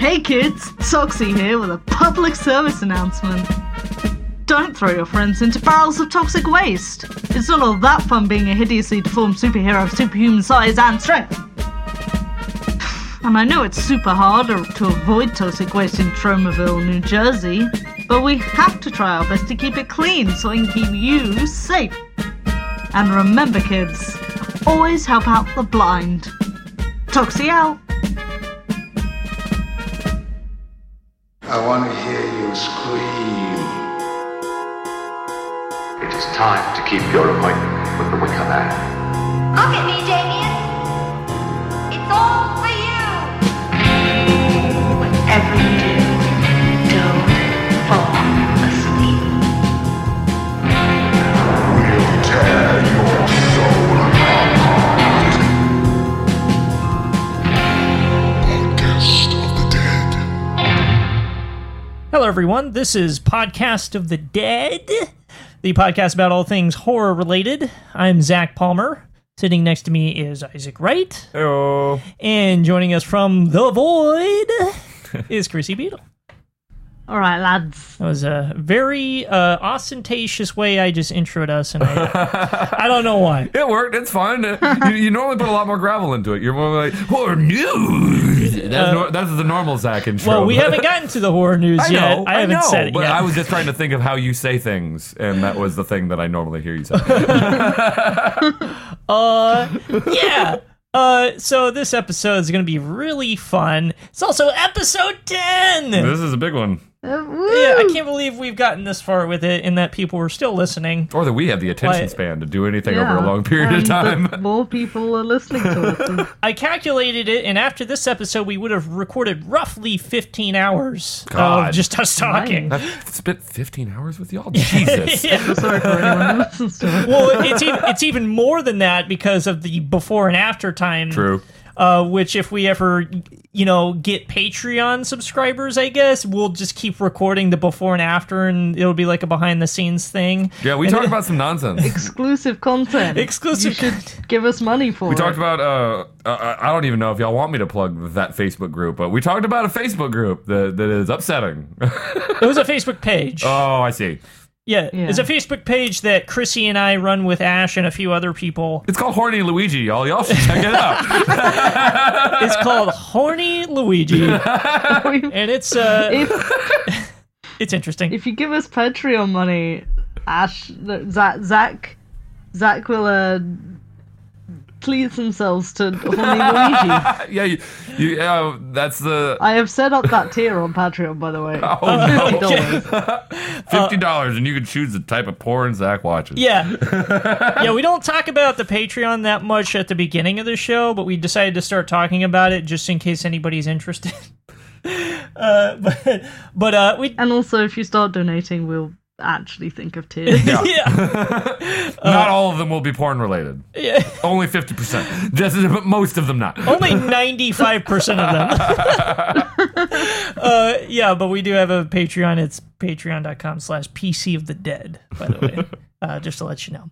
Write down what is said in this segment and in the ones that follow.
Hey kids, Toxie here with a public service announcement. Don't throw your friends into barrels of toxic waste. It's not all that fun being a hideously deformed superhero of superhuman size and strength. And I know it's super hard to avoid toxic waste in Tromaville, New Jersey, but we have to try our best to keep it clean so we can keep you safe. And remember, kids, always help out the blind. Toxie out. I want to hear you scream. It is time to keep your appointment with the Wicker Man. Look at me, Damien. It's all for you. Whatever you do, Hello, everyone. This is Podcast of the Dead, the podcast about all things horror related. I'm Zach Palmer. Sitting next to me is Isaac Wright. Hello. And joining us from the void is Chrissy Beadle. Alright, lads. That was a very uh, ostentatious way I just introed us, and I, I don't know why. It worked. It's fine. Uh, you, you normally put a lot more gravel into it. You're more like horror news. That's, nor- that's the normal Zach intro. Uh, Well, we haven't gotten to the horror news I yet. know. I haven't know, said it but yet. I was just trying to think of how you say things, and that was the thing that I normally hear you say. Uh, yeah. Uh, so this episode is going to be really fun. It's also episode 10. this is a big one. Uh! Yeah, I can't believe we've gotten this far with it and that people are still listening. Or that we have the attention Why- span to do anything over a long period of time. More people are listening to us. I calculated it, and after this episode, we would have recorded roughly 15 hours God. of just us talking. I've spent 15 hours with y'all. Jesus. Yeah. Sorry for anyone who listens to it. Well, it's even, it's even more than that because of the before and after time. True. Uh, which, if we ever, you know, get Patreon subscribers, I guess we'll just keep recording the before and after, and it'll be like a behind the scenes thing. Yeah, we And talked it- about some nonsense. Exclusive content. Exclusive You should give us money for We it. talked about uh, uh, I don't even know if y'all want me to plug that Facebook group, but we talked about a Facebook group that, that is upsetting. It was a Facebook page. oh, I see. Yeah, Yeah. it's a Facebook page that Chrissy and I run with Ash and a few other people. It's called Horny Luigi, y'all. Y'all should check it out. It's called Horny Luigi, and it's uh, if it's interesting. if you give us Patreon money, Ash, Zach, Zach, Zach will uh, please themselves to Horny Luigi. yeah, you, you, uh, that's the I have set up that tier on Patreon, by the way. oh no, $50. fifty dollars, and you can choose the type of porn Zach watches. Yeah, yeah. We don't talk about the Patreon that much at the beginning of the show, but we decided to start talking about it just in case anybody's interested. uh, but but uh, we And also, if you start donating, we'll actually think of tiers. Yeah. yeah Not all of them will be porn related. yeah. Only fifty percent. Just most of them not. Only 95% of them. uh, yeah, but we do have a Patreon. It's patreon.com slash PC of the Dead, by the way, uh, just to let you know.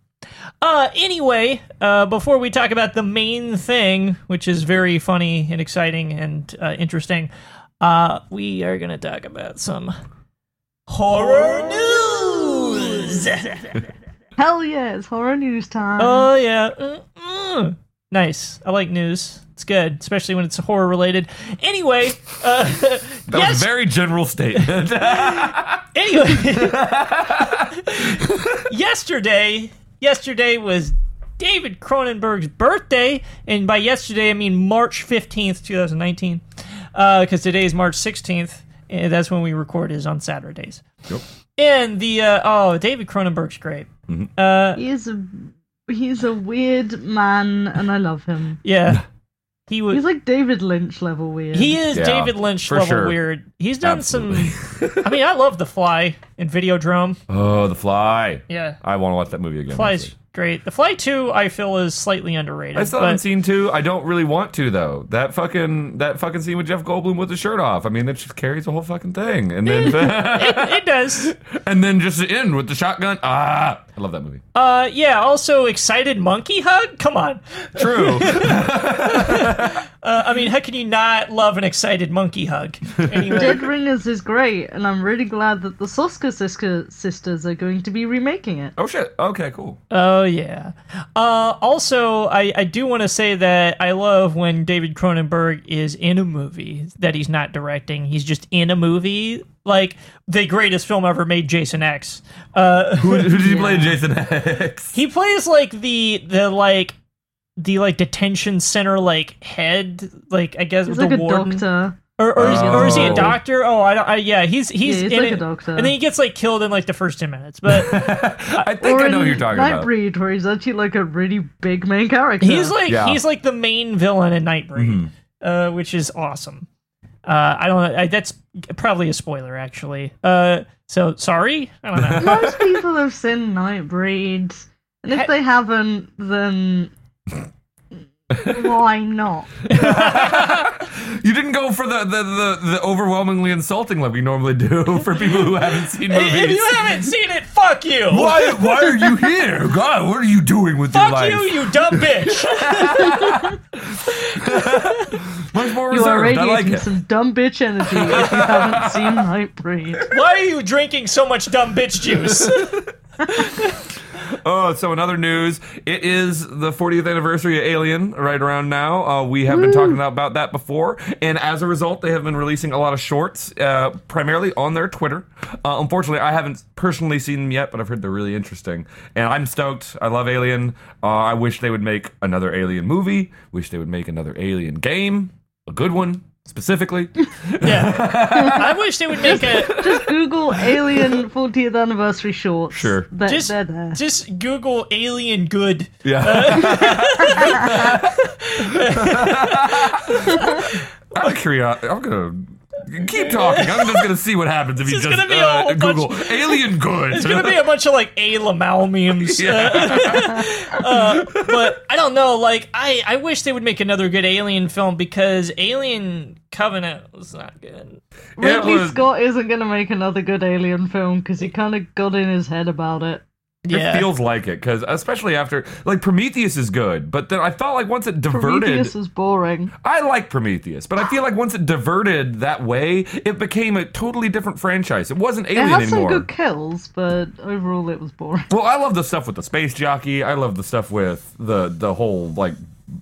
Uh, anyway, uh, before we talk about the main thing, which is very funny and exciting and uh, interesting, uh, we are going to talk about some horror news. Hell yeah, it's horror news time. Oh yeah, Mm-mm. nice. I like news. It's good, especially when it's horror related. Anyway, uh, That yes. was a very general statement. anyway, yesterday, yesterday was David Cronenberg's birthday, and by yesterday I mean March fifteenth, two thousand nineteen, because today is March sixteenth. And that's when we record is on Saturdays. Yep. And the uh, oh, David Cronenberg's great. Uh, He's a he's a weird man, and I love him. yeah, he was. He's like David Lynch level weird. He is Yeah, David Lynch level sure. weird. He's done Absolutely. some. I mean, I love The Fly and Videodrome. oh, The Fly. Yeah, I want to watch that movie again. Fly's actually. Great. The Fly Two, I feel, is slightly underrated. I still but- haven't seen two. I don't really want to though. That fucking that fucking scene with Jeff Goldblum with the shirt off. I mean, that just carries the whole fucking thing. And then it does. and then just the end with the shotgun. Ah, I love that movie. Uh, yeah. Also, excited monkey hug. Come on. True. Uh, I mean, how can you not love an excited monkey hug? Anyway, Dead Ringers is great, and I'm really glad that the Soska Siska sisters are going to be remaking it. Oh shit. Okay, cool. Oh yeah. Uh, also, I, I do want to say that I love when David Cronenberg is in a movie that he's not directing. He's just in a movie, like the greatest film ever made, Jason X. Uh, Who, who did you play, Jason X? he plays like the the like the like detention center like head, like I guess He's the like a warden. doctor. Or, or, is, or is he a Oh. doctor? Oh, I don't. I, yeah, he's he's, Yeah, he's in like a doctor. and then he gets like killed in like the first ten minutes. But I think Or I know who you're talking about. Nightbreed, where he's actually like a really big main character. He's like Yeah. he's like the main villain in Nightbreed, uh, which is awesome. Uh, I don't. I, that's probably a spoiler, actually. Uh, so sorry. I don't know. Most people have seen Nightbreed, and if Ha- they haven't, then why not? You didn't go for the, the, the, the overwhelmingly insulting like we normally do for people who haven't seen if you haven't seen it, fuck you. why, why are you here? God, what are you doing with your Fuck you, you dumb bitch. Much more You are reserved. I like radiating it. some dumb bitch energy if you haven't seen Nightbreed. Why are you drinking so much dumb bitch juice? Oh, so in other news, it is the 40th anniversary of Alien right around now. Uh, we have been talking about that before, and as a result, they have been releasing a lot of shorts, uh, primarily on their Twitter. Uh, unfortunately, I haven't personally seen them yet, but I've heard they're really interesting, and I'm stoked. I love Alien. Uh, I wish they would make another Alien movie. Wish they would make another Alien game, a good one specifically. yeah. I wish they would make a Just Google Alien 40th anniversary shorts. Sure. They're, just they're there. just Google alien good. Yeah. Uh, I'm curious. I'm gonna keep talking. I'm just gonna see what happens if you It's just gonna be a uh, whole Google bunch- alien good. It's gonna be a bunch of like A Lamal memes. Uh, but I don't know. Like I, I wish they would make another good Alien film because Alien Covenant was not good. Ridley was- Scott isn't going to make another good Alien film because he kind of got in his head about it. Yeah. It feels like it because especially after like Prometheus is good, but then I felt like once it diverted. Prometheus is boring. I like Prometheus, but I feel like once it diverted that way, it became a totally different franchise. It wasn't Alien anymore. It Alien has some good kills, but overall it was boring. Well, I love the stuff with the space jockey. I love the stuff with the the whole like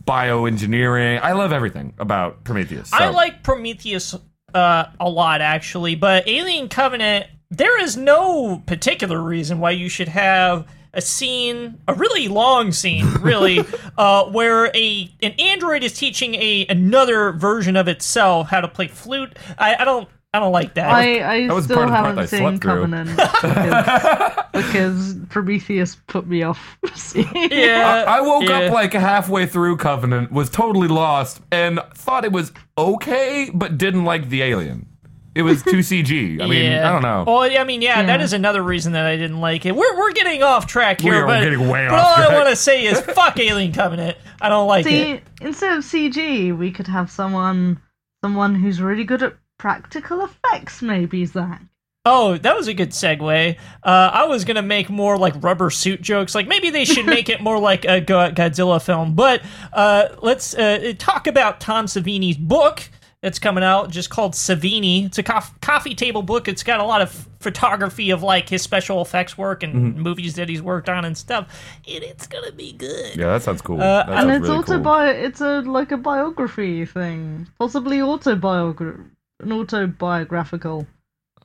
bioengineering. I love everything about Prometheus. I like Prometheus uh, a lot actually, but Alien Covenant, there is no particular reason why you should have a scene, a really long scene, really, uh, where a an android is teaching a another version of itself how to play flute. I, I don't I don't like that. I, I that was still part of the haven't I seen slept. Covenant because, because Prometheus put me off. seeing it. yeah, I woke yeah. up like halfway through Covenant, was totally lost, and thought it was okay, but didn't like the alien. It was too CG. I mean, Yeah. I don't know. Oh, I mean, yeah, that Yeah. is another reason that I didn't like it. We're, we're getting off track We here, are but, getting way but off all I want to say is fuck Alien Covenant. I don't like See, it. instead of CG, we could have someone someone who's really good at practical effects. Maybe Zach. Oh, that was a good segue. Uh, I was gonna make more like rubber suit jokes. Like maybe they should make it more like a Godzilla film. But uh, let's uh, talk about Tom Savini's book that's coming out, just called Savini. It's a cof- coffee table book. It's got a lot of photography of like his special effects work and Mm-hmm. movies that he's worked on and stuff. And it's gonna be good. yeah, that sounds cool. Uh, that and sounds it's really also cool. bi- it's a like a biography thing, possibly autobiogra- an autobiographical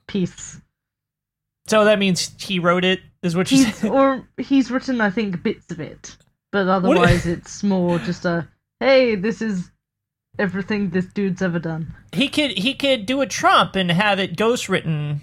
piece. So that means he wrote it. Is what you He's said? or he's written, I think, bits of it, but otherwise it's more just a hey, this is everything this dude's ever done. He could he could do a Trump and have it ghost written.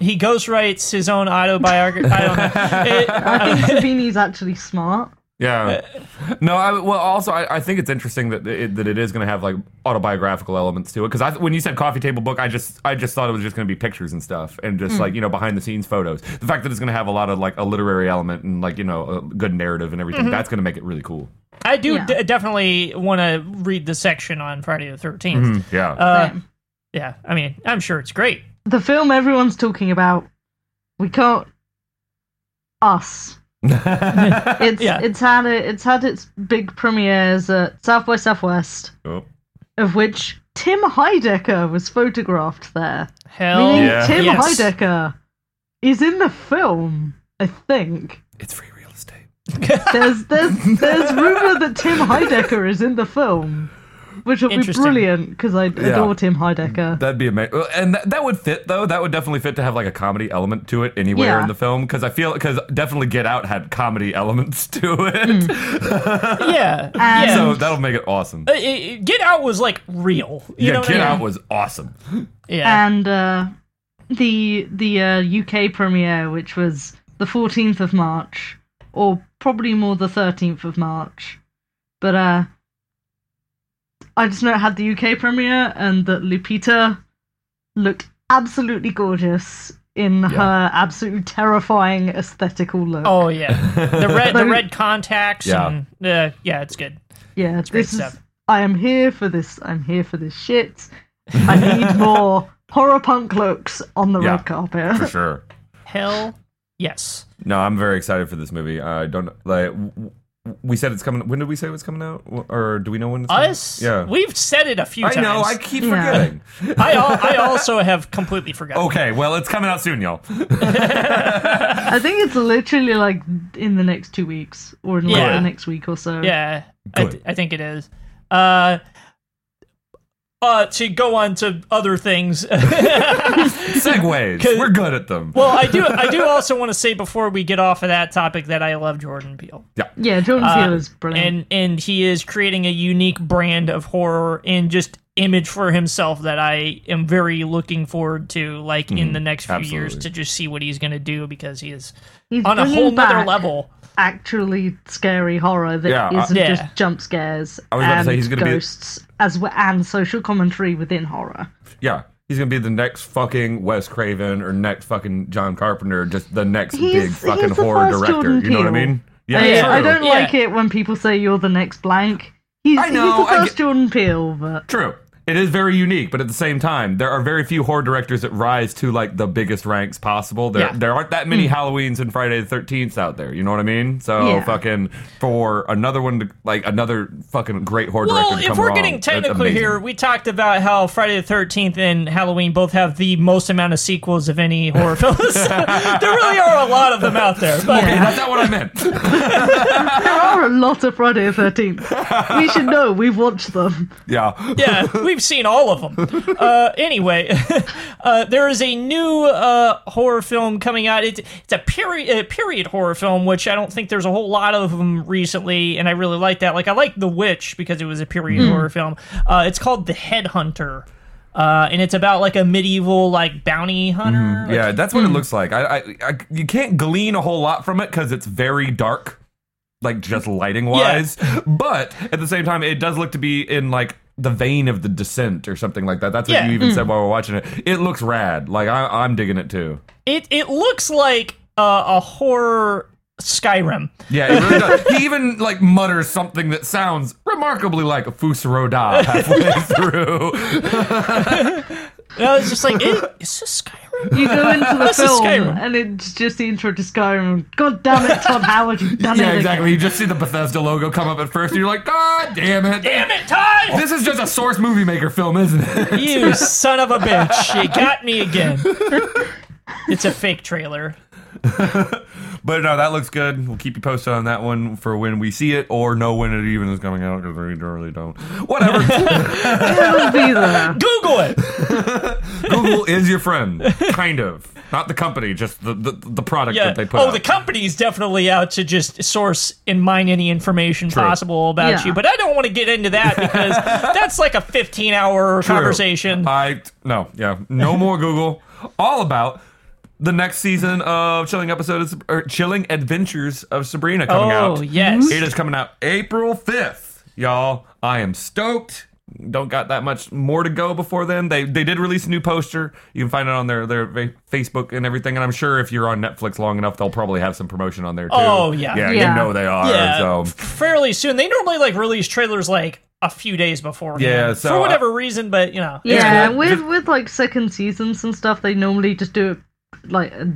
he ghost writes his own autobiography. I don't know. It- I think Savini's actually smart. Yeah. Eh. No, I, well, also, I, I think it's interesting that it, that it is going to have like autobiographical elements to it. Because when you said coffee table book, I just I just thought it was just going to be pictures and stuff, and just hmm. like you know behind the scenes photos. The fact that it's going to have a lot of like a literary element and like you know a good narrative and everything, mm-hmm. that's going to make it really cool. I do Yeah. d- definitely want to read the section on Friday the 13th. Mm-hmm. Yeah. Uh, Same. yeah, I mean, I'm sure it's great. the film everyone's talking about, we can't. Us. It's Yeah. it's had it. It's had its big premieres at South by Southwest. oh. of which Tim Heidecker was photographed there. Hell Meaning Yeah. Tim yes. Heidecker is in the film, I think. It's free real estate. There's there's there's rumor that Tim Heidecker is in the film, which would be brilliant because I adore Tim Heidecker. That'd be amazing, and that, that would fit though. That would definitely fit to have like a comedy element to it anywhere Yeah. in the film because I feel because definitely Get Out had comedy elements to it, Mm. Yeah. And- so that'll make it awesome. Uh, it- it- Get Out was like real. You yeah, know Get what I Out was awesome. Yeah. and uh, the the uh, UK premiere, which was the 14th of March, or probably more the 13th of March, but uh, I just know it had the UK premiere and that Lupita looked absolutely gorgeous in her absolutely terrifying aesthetical look. oh yeah. The red the red contacts Yeah. and uh, yeah, it's good. yeah, great this is. stuff. I am here for this. I'm here for this shit. I need more horror punk looks on the Yeah, red carpet. For sure. Hell yes. No, I'm very excited for this movie. I don't like. W- w- We said it's coming. When did we say it was coming out? Or do we know when it's coming? Us? Yeah. We've said it a few times. I times. know. I keep Yeah. forgetting. I, al- I also have completely forgotten. Okay, well, it's coming out soon, y'all. I think it's literally like in the next two weeks or in like Yeah. the next week or so. Yeah, I, th- I think it is. Uh, uh, to go on to other things. Segues. 'Cause- We're good at them. well, I do. I do also want to say before we get off of that topic that I love Jordan Peele, Yeah, Yeah, Jordan Uh, Peele is brilliant. and and he is creating a unique brand of horror and just image for himself that I am very looking forward to, like in the next few years, to just see what he's gonna do because he is He's on a whole nother back level. Actually, scary horror that Yeah, I- not Yeah. just jump scares I was about to and say he's gonna be- ghosts as well, and social commentary within horror. Yeah. He's gonna be the next fucking Wes Craven or next fucking John Carpenter, just the next He's- big fucking he's the horror first director. Jordan you know what I Peele. mean? Yeah, I, true. I don't Yeah. like it when people say you're the next blank. He's, I know, he's the I first get- Jordan Peele, but True. It is very unique, but at the same time, there are very few horror directors that rise to like the biggest ranks possible. There, Yeah. there aren't that many hmm. Halloweens and Friday the Thirteenth out there. You know what I mean? So Yeah. fucking for another one, to, like another fucking great horror Well, director. to if come we're along, getting technical here, we talked about how Friday the Thirteenth and Halloween both have the most amount of sequels of any horror films. there really are a lot of them out there. But Okay, that's not what I meant. there are a lot of Friday the 13th. we should know, we've watched them. yeah. yeah, we've seen all of them. Uh, anyway, uh, there is a new uh, horror film coming out. It's, it's a period uh, period horror film, which I don't think there's a whole lot of them recently, and I really like that. Like I like The Witch because it was a period Hmm. horror film. Uh, it's called The Headhunter. Uh, and it's about like a medieval like bounty hunter. Mm-hmm. Yeah, that's what it looks like. I, I, I you can't glean a whole lot from it because it's very dark, like just lighting wise. But at the same time, it does look to be in like the vein of the Descent or something like that. That's what Yeah. you even said while we we're watching it. It looks rad. Like I, I'm digging it too. It it looks like uh, a horror Skyrim. Yeah, it really does. he even like mutters something that sounds remarkably like a Fus Ro Dah halfway through. And I was just like, is, is this Skyrim? You go into the film Skyrim. and it's just the intro to Skyrim. God damn it, Todd Howard, you've done it! yeah, it. exactly. You just see the Bethesda logo come up at first, and you're like, God damn it! Damn it, Todd! This is just a source movie maker film, isn't it? You son of a bitch! You got me again. It's a fake trailer. But no, that looks good. We'll keep you posted on that one for when we see it or know when it even is coming out because we really don't. Whatever. It'll be there. Google it. Google is your friend, kind of. Not the company, just the the, the product Yeah. that they put. Oh, out. the company's definitely out to just source and mine any information True. possible about Yeah. you. But I don't want to get into that because that's like a 15 hour True. conversation. I no, yeah, no more Google. All about the next season of Chilling episodes or Chilling Adventures of Sabrina coming oh, out. oh, yes. It is coming out April 5th, y'all. I am stoked. Don't got that much more to go before then. They they did release a new poster. You can find it on their their va- Facebook and everything. And I'm sure if you're on Netflix long enough, they'll probably have some promotion on there too. Oh, yeah. yeah, Yeah. you know they are. yeah, So fairly soon. They normally like release trailers like a few days before. Yeah, so for I- whatever reason, but you know, Yeah, with with like second seasons and stuff, they normally just do it like a,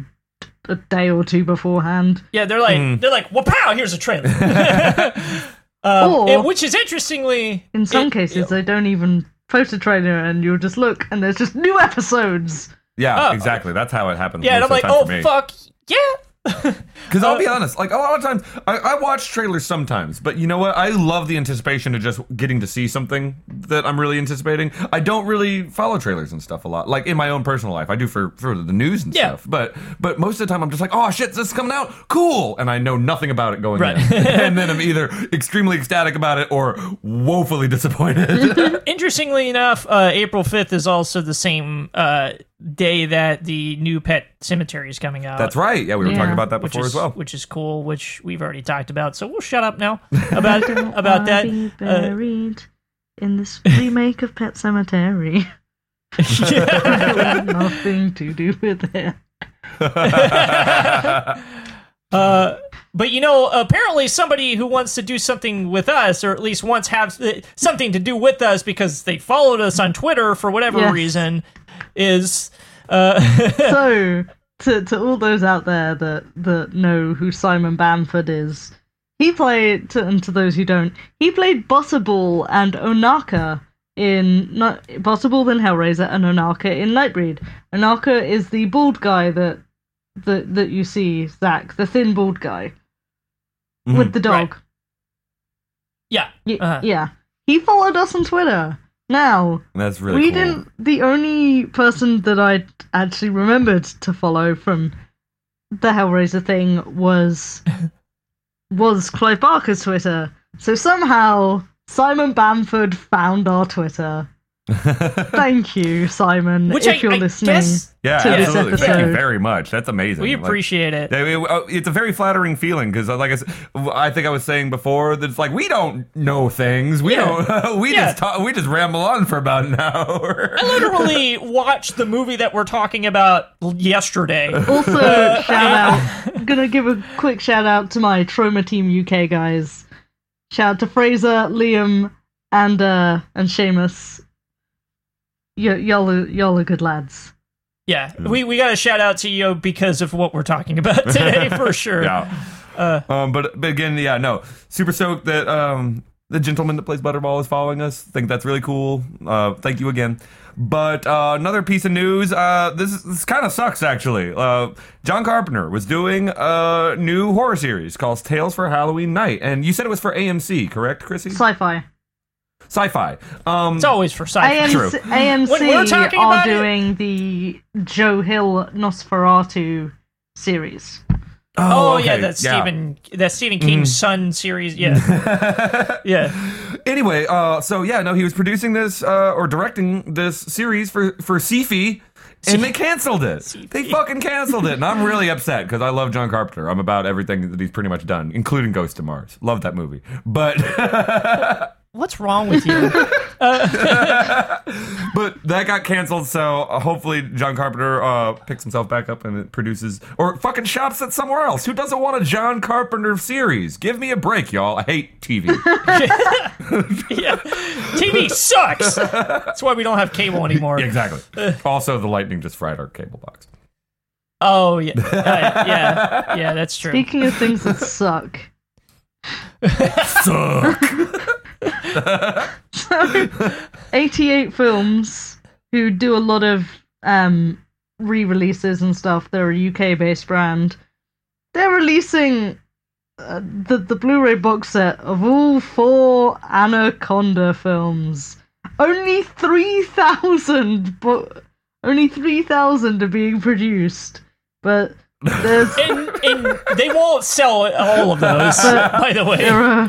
a day or two beforehand. yeah, they're like Hmm. they're like, well, pow, here's a trailer. Um, Or- it- which is interestingly, In some it- cases, they don't even post a trailer, and you'll just look, and there's just new episodes. Yeah, Oh. exactly. That's how it happens. yeah, and I'm most like, of oh the time for me. fuck, yeah. Because I'll be honest, like a lot of times, I, I watch trailers sometimes, but you know what? I love the anticipation of just getting to see something that I'm really anticipating. I don't really follow trailers and stuff a lot, like in my own personal life. I do for for the news and Yeah. stuff, but but most of the time I'm just like, oh shit, this is coming out, cool, and I know nothing about it going Right. in, and then I'm either extremely ecstatic about it or woefully disappointed. Interestingly enough, uh, April 5th is also the same uh, day that the new Pet Cemetery is coming out. That's right. Yeah, we were Yeah. talking about that Which before is, as well. which is cool, which we've already talked about. So we'll shut up now about about that. Be Uh, buried in this remake of Pet Cemetery. Nothing to do with it. Uh, but you know, apparently somebody who wants to do something with us, or at least wants have uh, something to do with us because they followed us on Twitter for whatever Yes. reason, is uh, so to to all those out there that that know who Simon Bamford is, he played to, and to those who don't, he played Butterball and Ohnaka in not Butterball in Hellraiser and Ohnaka in Nightbreed. Ohnaka is the bald guy that that that you see, Zach, the thin bald guy with the dog. Right. yeah, Uh-huh. Yeah, he followed us on Twitter. Now That's really we cool. didn't. The only person that I actually remembered to follow from the Hellraiser thing was was Clive Barker's Twitter. So somehow Simon Bamford found our Twitter. Thank you, Simon, which if I, you're I listening. guess Yeah, to this absolutely. Thank you episode. very much. That's amazing. we appreciate it. It- uh, It's a very flattering feeling because, like I, said, I think I was saying before that it's like we don't know things. We Yeah. don't. we Yeah. just talk, we just ramble on for about an hour. I literally watched the movie that we're talking about yesterday. Also, shout out. I'm gonna give a quick shout out to my Troma Team UK guys. Shout out to Fraser, Liam, and uh and Seamus. Y- y'all, are, y'all are good lads. Yeah, we, we got a shout out to you because of what we're talking about today for sure. yeah. Uh, um, but but again, yeah, no, super stoked that um the gentleman that plays Butterball is following us. Think that's really cool. Uh, thank you again. But uh, another piece of news. Uh, this this kind of sucks actually. Uh, John Carpenter was doing a new horror series called Tales for Halloween Night, and you said it was for AMC, correct, Chrissy? Sci-fi. Sci-fi. Um, It's always for sci-fi. True. AMC, When we're AMC talking are about it- doing the Joe Hill Nosferatu series. Oh, yeah, okay, that yeah. Stephen that Stephen King Son series. Yeah, yeah. Anyway, uh, so yeah, no, he was producing this uh, or directing this series for for Sci-Fi, and they canceled it. They fucking canceled it, and I'm really upset because I love John Carpenter. I'm about everything that he's pretty much done, including Ghosts of Mars. Love that movie, but What's wrong with you? but that got canceled. So uh, hopefully John Carpenter uh, picks himself back up and it produces or fucking shops it somewhere else. Who doesn't want a John Carpenter series? Give me a break, y'all. I hate TV. yeah, TV sucks. That's why we don't have cable anymore. exactly. Also, the lightning just fried our cable box. Oh yeah, Uh, yeah, yeah. That's true. Speaking of things that suck, Suck. So 88 Films, who do a lot of um, re-releases and stuff, they're a UK-based brand. They're releasing uh, the the Blu-ray box set of all four Anaconda films. Only 3,000, but only 3,000 are being produced. But there's and, and they won't sell all of those, by the way. They're, uh,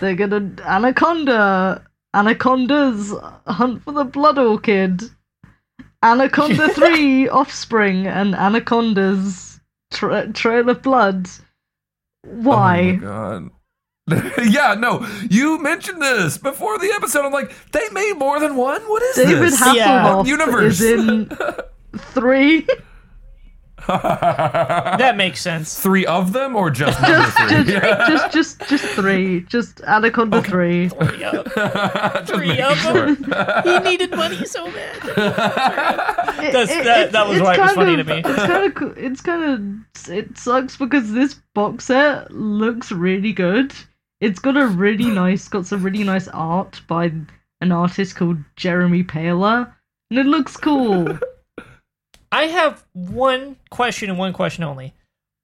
they're gonna Anaconda, Anacondas Hunt for the Blood Orchid, Anaconda Three Offspring, and Anacondas tra- Trail of Blood. Why? Oh my god. yeah, no. You mentioned this before the episode. I'm like, they made more than one. What is David this? Hasselhoff Universe. is in three. That makes sense. Three of them, or just number just, three? just, just, just, just three. Just Anaconda Three. Three of, three of sure. them. He needed money so bad. It- That's- it- that- it's- that was it's why it was funny of- to me. It's kind of, it's kind of, it sucks because this box set looks really good. It's got a really nice, got some really nice art by an artist called Jeremy Paler, and it looks cool. I have one question and one question only.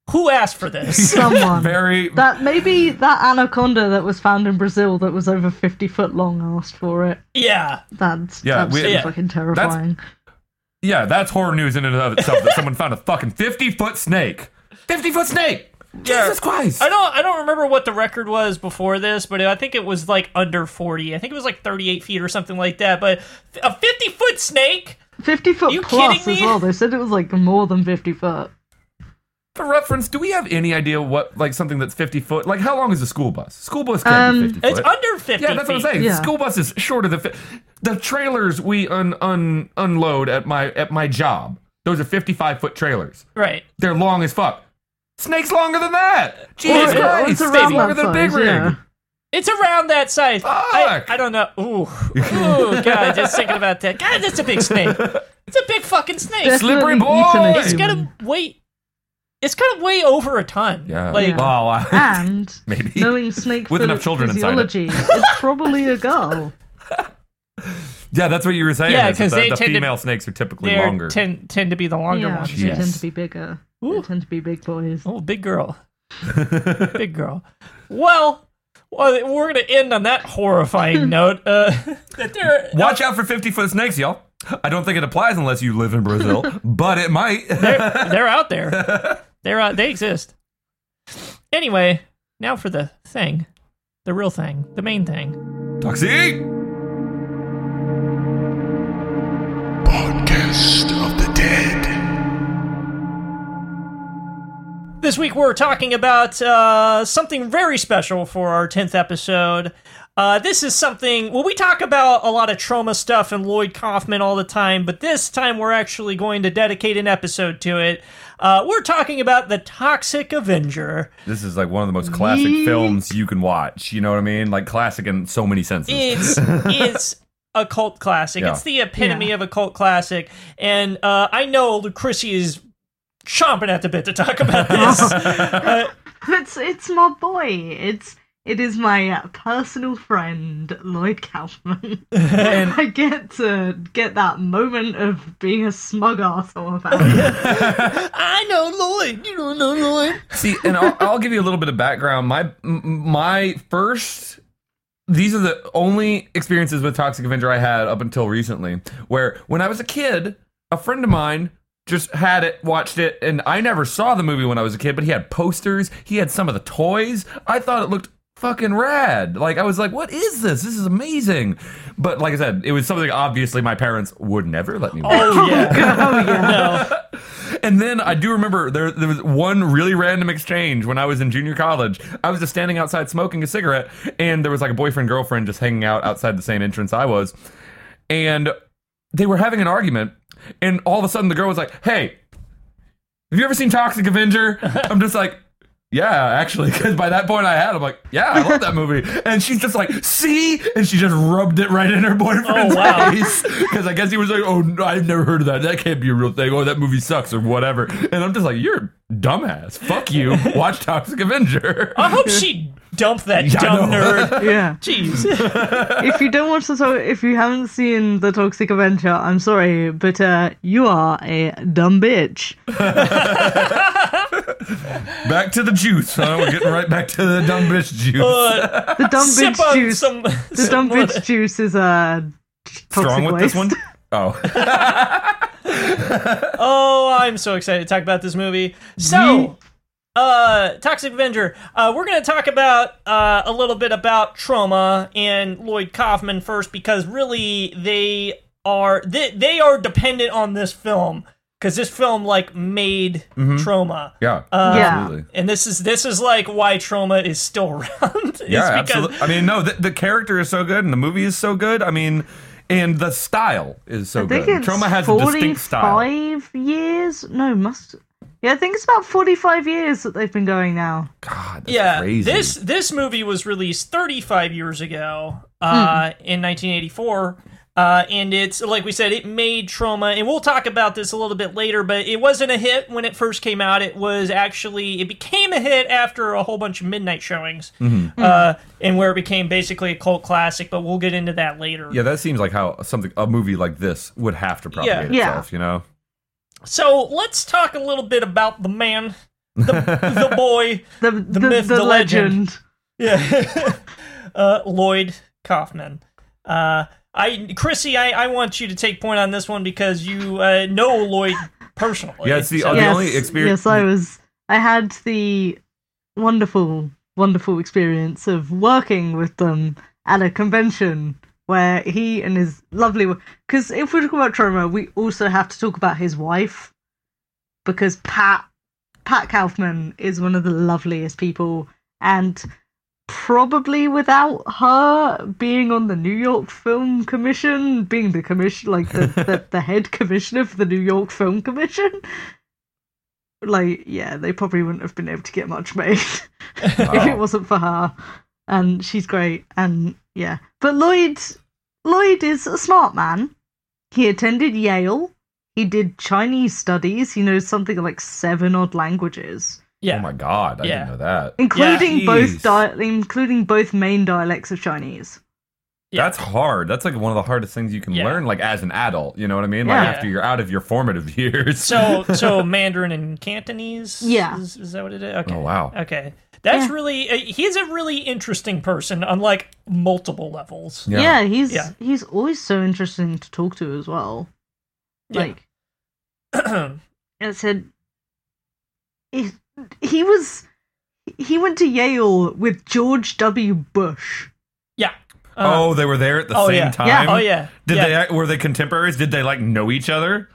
Who asked for this? Someone Very. that maybe that anaconda that was found in Brazil that was over fifty foot long asked for it. yeah. Yeah, That's we- Yeah. fucking terrifying. Yeah, that's horror news in and of itself that someone found a fucking 50 foot snake. 50 foot snake! Jesus Christ! I don't I don't remember what the record was before this, but I think it was like under 40. I think it was like 38 feet or something like that. But a 50 foot snake? Fifty foot You plus as well. They said it was like more than fifty foot. For reference, do we have any idea what, like, something that's 50 foot? Like, how long is a school bus? School bus can't Um, be 50 foot. It's under 50 Yeah, that's what I'm saying. Yeah. School bus is shorter than fi- the trailers we un, un unload at my at my job. Those are 55 foot trailers. Right. They're long as fuck. Snake's longer than that. Jesus Or- or Christ! it's Snake's around longer than a big size, rig. yeah. It's around that size. I, Fuck. I don't know. Ooh. Ooh, God, just thinking about that. God, that's a big snake. It's a big fucking snake. Slippery Definitely eaten boy! It's human. gonna weigh. It's gonna weigh over a ton. Yeah. Like, Yeah. Oh, wow. I- And Maybe. knowing snake With enough children inside it. it's probably a girl. yeah, that's what you were saying. Yeah, is that 'cause the, they the tend to- female snakes are typically longer. tend tend to be the longer yeah, ones. they tend to be bigger. Ooh. They tend to be big boys. Oh, big girl. big girl. Well, well, we're going to end on that horrifying note. Uh, that there, Watch out for 50 foot snakes, y'all. I don't think it applies unless you live in Brazil, but it might. they're, they're out there. They're out. They exist. Anyway, now for the thing, the real thing, the main thing. Toxic! Podcast of the Dead. This week we're talking about uh, something very special for our 10th episode. Uh, this is something, well, we talk about a lot of Troma stuff and Lloyd Kaufman all the time, but this time we're actually going to dedicate an episode to it. Uh, we're talking about The Toxic Avenger. This is like one of the most classic Yeet. films you can watch. You know what I mean? Like classic in so many senses. It's it's a cult classic. Yeah. It's the epitome Yeah. of a cult classic, and uh, I know Lucretia is chomping at the bit to talk about this. uh, It's it's my boy. It's it is my uh, personal friend Lloyd Kaufman. and I get to get that moment of being a smug asshole about it. I know Lloyd. You don't know Lloyd. see, and I'll, I'll give you a little bit of background. My my first. These are the only experiences with Toxic Avenger I had up until recently. Where when I was a kid, a friend of mine just had it, watched it, and I never saw the movie when I was a kid, but he had posters, he had some of the toys. I thought it looked fucking rad. Like I was like, what is this? This is amazing. But like I said, it was something obviously my parents would never let me oh, watch. Oh yeah. oh yeah. No. And then I do remember there there was one really random exchange when I was in junior college. I was just standing outside smoking a cigarette, and there was like a boyfriend girlfriend just hanging out outside the same entrance I was, and they were having an argument. And all of a sudden, the girl was like, "Hey, have you ever seen Toxic Avenger?" I'm just like. Yeah, actually, because by that point I had, I'm like, yeah, I love that movie. And she's just like, see? And she just rubbed it right in her boyfriend's Oh, wow. face. Because I guess he was like, oh, no, I've never heard of that. That can't be a real thing. Oh, that movie sucks or whatever. And I'm just like, you're a dumbass. Fuck you. Watch Toxic Avenger. I hope she dumped that Yeah, dumb nerd. Yeah. Jeez. If you don't watch the to- if you haven't seen the Toxic Avenger, I'm sorry, but uh, you are a dumb bitch. Back to the juice, huh? We're getting right back to the dumb bitch juice. Uh, The dumb sip bitch on juice. some. the some dumb more of bitch juice is uh, toxic Strong with waste. this one? Oh. Oh, I'm so excited to talk about this movie. So, uh, Toxic Avenger. Uh, we're going to talk about uh, a little bit about Troma and Lloyd Kaufman first because really they are they, they are dependent on this film because this film like made Troma. Yeah. Uh, Yeah. And this is this is like why Troma is still around. It's Yeah, because- absolutely. I mean, no, the, the character is so good and the movie is so good. I mean, and the style is so I think good. it's Troma has a distinct style. 45 years. No, must. Yeah, I think it's about 45 years that they've been going now. God, that's yeah, crazy. this this movie was released 35 years ago, uh, in 1984. Uh, and it's like we said, it made Troma, and we'll talk about this a little bit later. But it wasn't a hit when it first came out. It was actually it became a hit after a whole bunch of midnight showings, uh, and where it became basically a cult classic. But we'll get into that later. Yeah, that seems like how something a movie like this would have to propagate Yeah. itself. You know. So let's talk a little bit about the man, the, the boy, The the, myth, the the legend. legend. yeah, uh, Lloyd Kaufman. Uh, I, Chrissy, I, I want you to take point on this one because you uh, know Lloyd personally. Yeah, it's the- So- the only experience- Yes, I was. I had the wonderful, wonderful experience of working with them at a convention where he and his lovely. Because if we talk about Troma, we also have to talk about his wife because Pat Pat Kaufman is one of the loveliest people, and probably without her being on the New York Film Commission, being the commission, like the, the, the head commissioner for the New York Film Commission, like yeah, they probably wouldn't have been able to get much made if it wasn't for her. And she's great, and yeah. But Lloyd, Lloyd is a smart man. He attended Yale. He did Chinese studies. He knows something like seven odd languages, yeah. Oh my god, I Yeah. didn't know that. including Jeez. both di- including both main dialects of Chinese. Yeah. That's hard. That's like one of the hardest things you can Yeah. learn, like as an adult. You know what I mean? Like Yeah. after you're out of your formative years. So, so Mandarin and Cantonese. Yeah. is, is that what it is? Okay. Oh, wow. Okay, that's Yeah. really. Uh, he's a really interesting person on like multiple levels. Yeah. Yeah, he's Yeah. he's always so interesting to talk to as well. Yeah. Like I said, he, he was he went to Yale with George W. Bush. yeah. Uh, oh, they were there at the oh, same yeah. time. Yeah. Oh yeah. Did yeah. they? Were they contemporaries? Did they like know each other?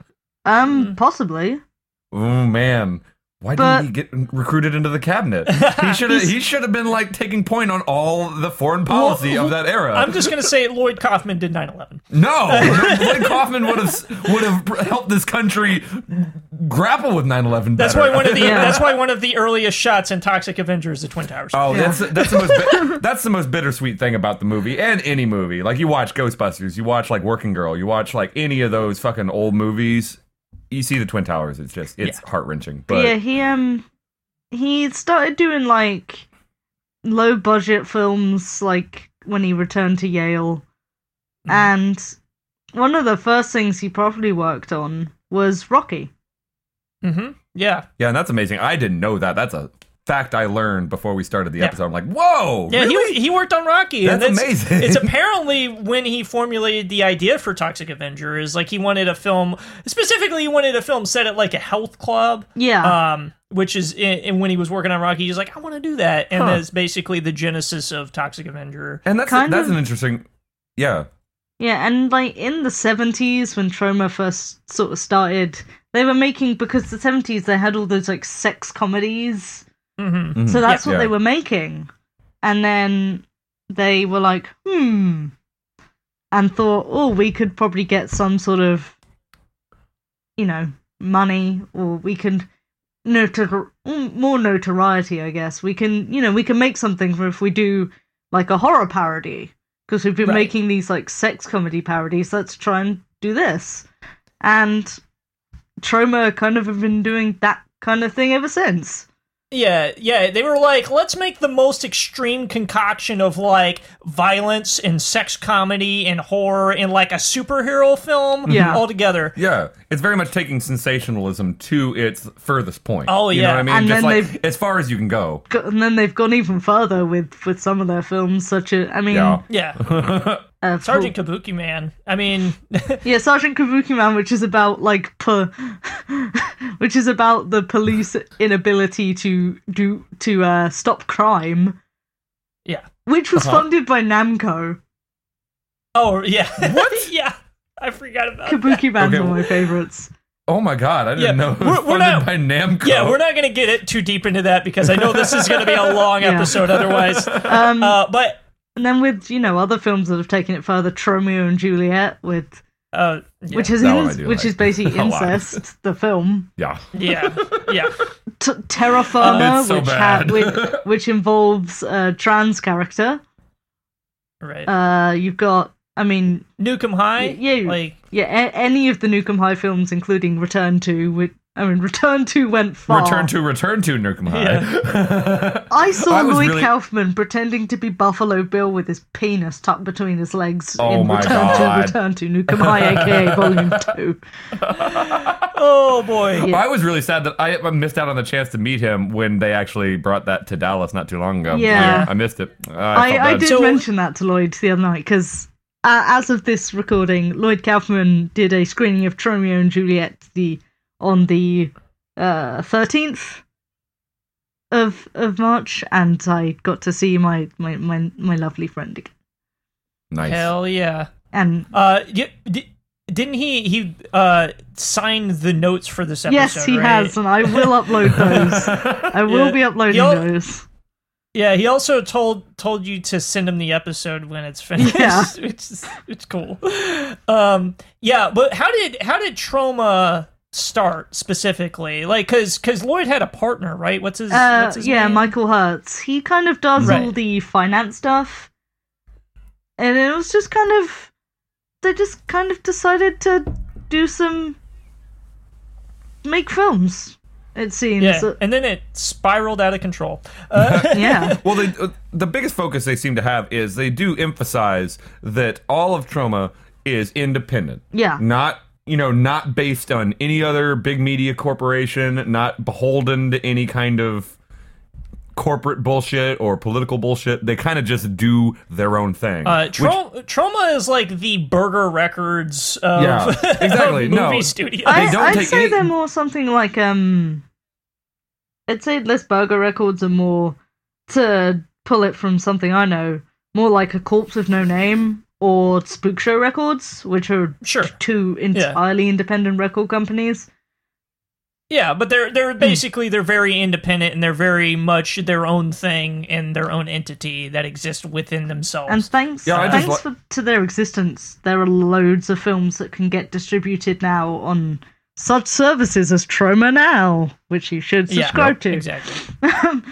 Um, Hmm. possibly. Oh man, why But- didn't he get recruited into the cabinet? He should have. he should have been like taking point on all the foreign policy of that era. I'm just gonna say Lloyd Kaufman did 9/11. no, Lloyd Kaufman would have would have helped this country grapple with 9/11. That's better. why one of the Yeah. that's why one of the earliest shots in Toxic Avenger is the Twin Towers. Oh, that's that's the most bit- that's the most bittersweet thing about the movie and any movie. Like you watch Ghostbusters, you watch like Working Girl, you watch like any of those fucking old movies. You see the Twin Towers. It's just it's heart wrenching. But yeah, he um he started doing like low budget films like when he returned to Yale. Hmm. And one of the first things he probably worked on was Rocky. Mm-hmm. Yeah. yeah, and that's amazing. I didn't know that. That's a fact I learned before we started the Yeah. episode. I'm like, whoa, Yeah, really? he he worked on Rocky. That's and amazing. It's apparently when he formulated the idea for Toxic Avenger is like he wanted a film specifically he wanted a film set at like a health club. Yeah. Um, which is and when he was working on Rocky, he's like, I want to do that, and Huh. that's basically the genesis of Toxic Avenger. and that's kind that's of- an interesting. Yeah, Yeah, and like in the seventies when Troma first sort of started, they were making because the seventies they had all those like sex comedies. Mm-hmm. Mhm. So that's Yeah. what they were making. And then they were like, hmm. And thought, oh, we could probably get some sort of, you know, money, or we can notor- mm, more notoriety, I guess. We can, you know, we can make something for if we do like a horror parody. Because we've been Right. making these like sex comedy parodies. Let's try and do this. And Troma kind of have been doing that kind of thing ever since. Yeah, yeah, they were like, let's make the most extreme concoction of like violence and sex comedy and horror in like a superhero film Yeah. all together. yeah. It's very much taking sensationalism to its furthest point. Oh, you yeah. know what I mean? And just then like as far as you can go. Go- and then they've gone even further with with some of their films, such as I mean, Yeah. Yeah, uh, Sergeant Kabuki Man. I mean, yeah, Sergeant Kabuki Man, which is about like po- which is about the police inability to do to uh, stop crime, yeah. which was Uh-huh. funded by Namco. Oh, yeah. What? yeah, I forgot about that. Kabuki Man's Okay, one of my favorites. Oh my god, I didn't Yeah, know it was we're- we're not- by Namco. Yeah, we're not going to get it too deep into that because I know this is going to be a long Yeah. episode otherwise. Um, Uh, but and then with you know other films that have taken it further, Tromeo and Juliet, with uh, yeah, which is that one I in- do which like is basically incest, the film. Yeah. yeah, yeah. T- Terra Firma, It's so which, bad. which which involves a trans character. Right. Uh, you've got I mean, Nuke 'Em High. yeah, like yeah, a- any of the Nuke 'Em High films, including Return to, which, I mean, Return to went far. Return to Return to Nuke 'Em High. I saw I Lloyd really- Kaufman pretending to be Buffalo Bill with his penis tucked between his legs Oh in my Return God. to Return to Nuke 'Em High, aka Volume Two. oh boy. Yeah. I was really sad that I missed out on the chance to meet him when they actually brought that to Dallas not too long ago. Yeah. I, I missed it. I, I, I did So- mention that to Lloyd the other night because, uh, as of this recording, Lloyd Kaufman did a screening of Tromeo and Juliet the on the thirteenth of of March, and I got to see my my my, my lovely friend again. Nice. Hell yeah. And Uh, y- di- didn't he he uh sign the notes for this episode? yes, he right? has, and I will upload those. I will Yeah. be uploading You'll- those. Yeah, he also told told you to send him the episode when it's finished. Yeah. which is it's cool. Um, yeah, but how did how did Troma start specifically? Like, cause cause Lloyd had a partner, right? What's his? Uh, what's his yeah, name? Michael Hertz. He kind of does all the finance stuff, and it was just kind of they just kind of decided to do some make films. It seems. Yeah, and then it spiraled out of control. Uh, yeah. Well, they, uh, the biggest focus they seem to have is they do emphasize that all of Troma is independent. Yeah. Not, you know, not based on any other big media corporation, not beholden to any kind of corporate bullshit or political bullshit. They kind of just do their own thing. Uh, which- Troma is like the Burger Records of, Yeah, exactly. of No. movie studios. I, don't I'd take say any- they're more something like um. I'd say less burger records are more to pull it from something I know, more like a corpse with no name or Spook Show Records, which are Sure. two entirely independent record companies. Yeah, but they're Hmm. they're basically they're very independent and they're very much their own thing and their own entity that exists within themselves. And thanks, Yeah, I thanks li- for, to their existence, there are loads of films that can get distributed now on such services as Troma Now, which you should Yeah, subscribe to. Exactly.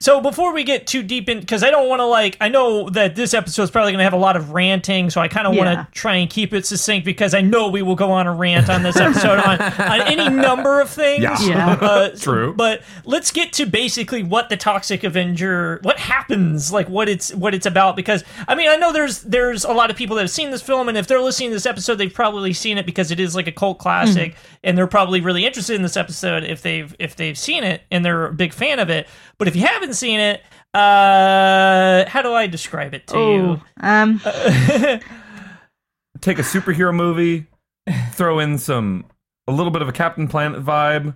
so before we get too deep in, because I don't want to like, I know that this episode is probably going to have a lot of ranting, so I kind of Yeah. want to try and keep it succinct because I know we will go on a rant on this episode on, on any number of things. Yeah. Yeah. Uh, True. But let's get to basically what the Toxic Avenger, what happens, like what it's what it's about. Because I mean, I know there's there's a lot of people that have seen this film, and if they're listening to this episode, they've probably seen it because it is like a cult classic, and they're probably really interested in this episode if they've if they've seen it and they're a big fan of it. But if you haven't seen it, uh, how do I describe it to Oh, you? um, take a superhero movie, throw in some a little bit of a Captain Planet vibe,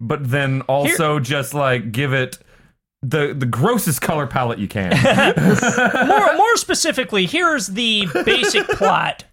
but then also just like give it the the grossest color palette you can. more more specifically, here's the basic plot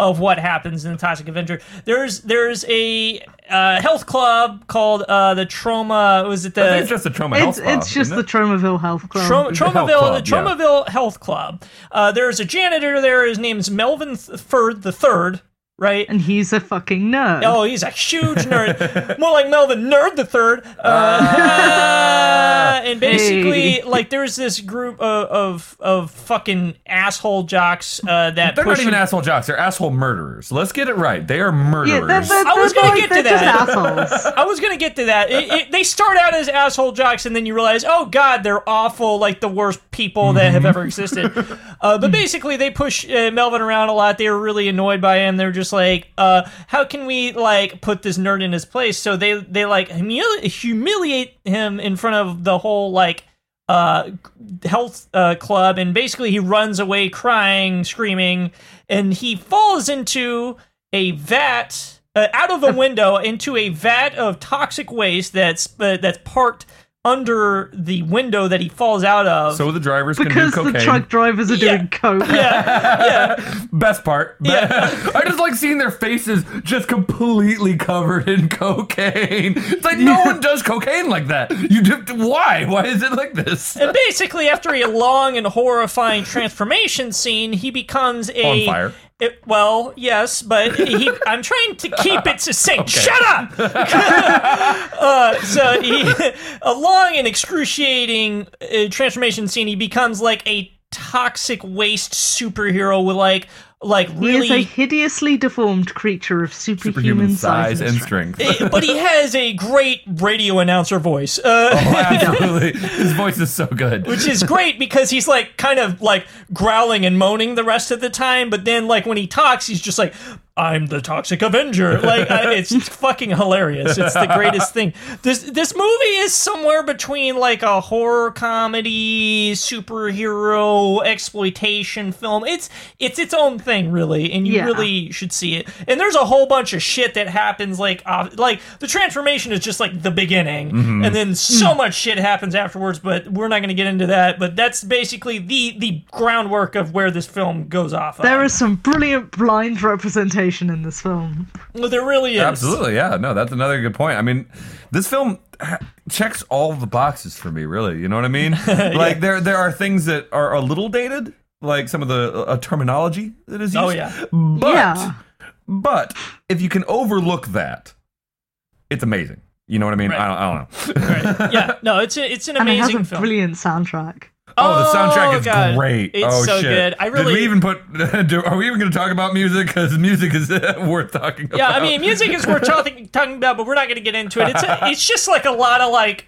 of what happens in the Toxic Avenger. There's there's a uh, health club called uh, the Troma. Was it I think the it's just the Troma health it's spa, it's just isn't the it? Tromaville Health Club. Troma, The health Tromaville, club, the yeah. Tromaville Health Club. Uh, there's a janitor there. His name's Melvin Th- Ferd the Third, right? and he's a fucking nerd. Oh, he's a huge nerd. More like Melvin Nerd the Third. Uh, and basically, Hey. like, there's this group of of, of fucking asshole jocks uh, that They're push not even him- asshole jocks. They're asshole murderers. Let's get it right. They are yeah, murderers. they're, they're, I was gonna like- get to that. Just. I was gonna get to that. It, it, they start out as asshole jocks, and then you realize, oh god, they're awful, like the worst people that have ever existed. Uh, but basically, they push uh, Melvin around a lot. They were really annoyed by him. They're just like, uh, how can we like put this nerd in his place? So they they like humili- humiliate him in front of the whole like uh, health uh, club, and basically he runs away crying, screaming, and he falls into a vat. Uh, out of a window into a vat of toxic waste that's uh, that's parked under the window that he falls out of. so the drivers can Because do the cocaine. truck drivers are Yeah. doing coke. yeah, yeah. Best part. Yeah. I just like seeing their faces just completely covered in cocaine. It's like no one does cocaine like that. You do, why? Why is it like this? And basically, after a long and horrifying transformation scene, he becomes a On fire. It, well, yes, but he, I'm trying to keep it succinct. Shut up. uh, so, he, a long and excruciating uh, transformation scene. He becomes like a toxic waste superhero with like like He is a hideously deformed creature of superhuman, Superhuman size, size and strength. Eh, but he has a great radio announcer voice. Uh, Oh, absolutely. His voice is so good. which is great because he's like kind of like growling and moaning the rest of the time but then like when he talks he's just like i'm the toxic avenger. Like I, it's fucking hilarious. It's the greatest thing. This this movie is somewhere between like a horror comedy superhero exploitation film. It's it's its own thing really and you Yeah. really should see it. And there's a whole bunch of shit that happens like off, like the transformation is just like the beginning. Mm-hmm. And then so mm. much shit happens afterwards but we're not going to get into that. But that's basically the the groundwork of where this film goes off of. There is some brilliant blind representation in this film. Well, there really is Absolutely, yeah. No, that's another good point. I mean, this film checks all the boxes for me. Really, you know what I mean? Like there, there are things that are a little dated, like some of the uh, terminology that is used. Oh, yeah. but Yeah. but if you can overlook that, it's amazing. You know what I mean? Right. I, don't, I don't know. Right. yeah no it's a, it's an And it has amazing a film brilliant soundtrack. Oh, the soundtrack Oh, is God. great. It's oh so shit! good. I Did we even put? Do, are we even going to talk about music? Because music is worth talking about. yeah i mean music is worth talking, talking about but we're not going to get into it it's a, it's just like a lot of like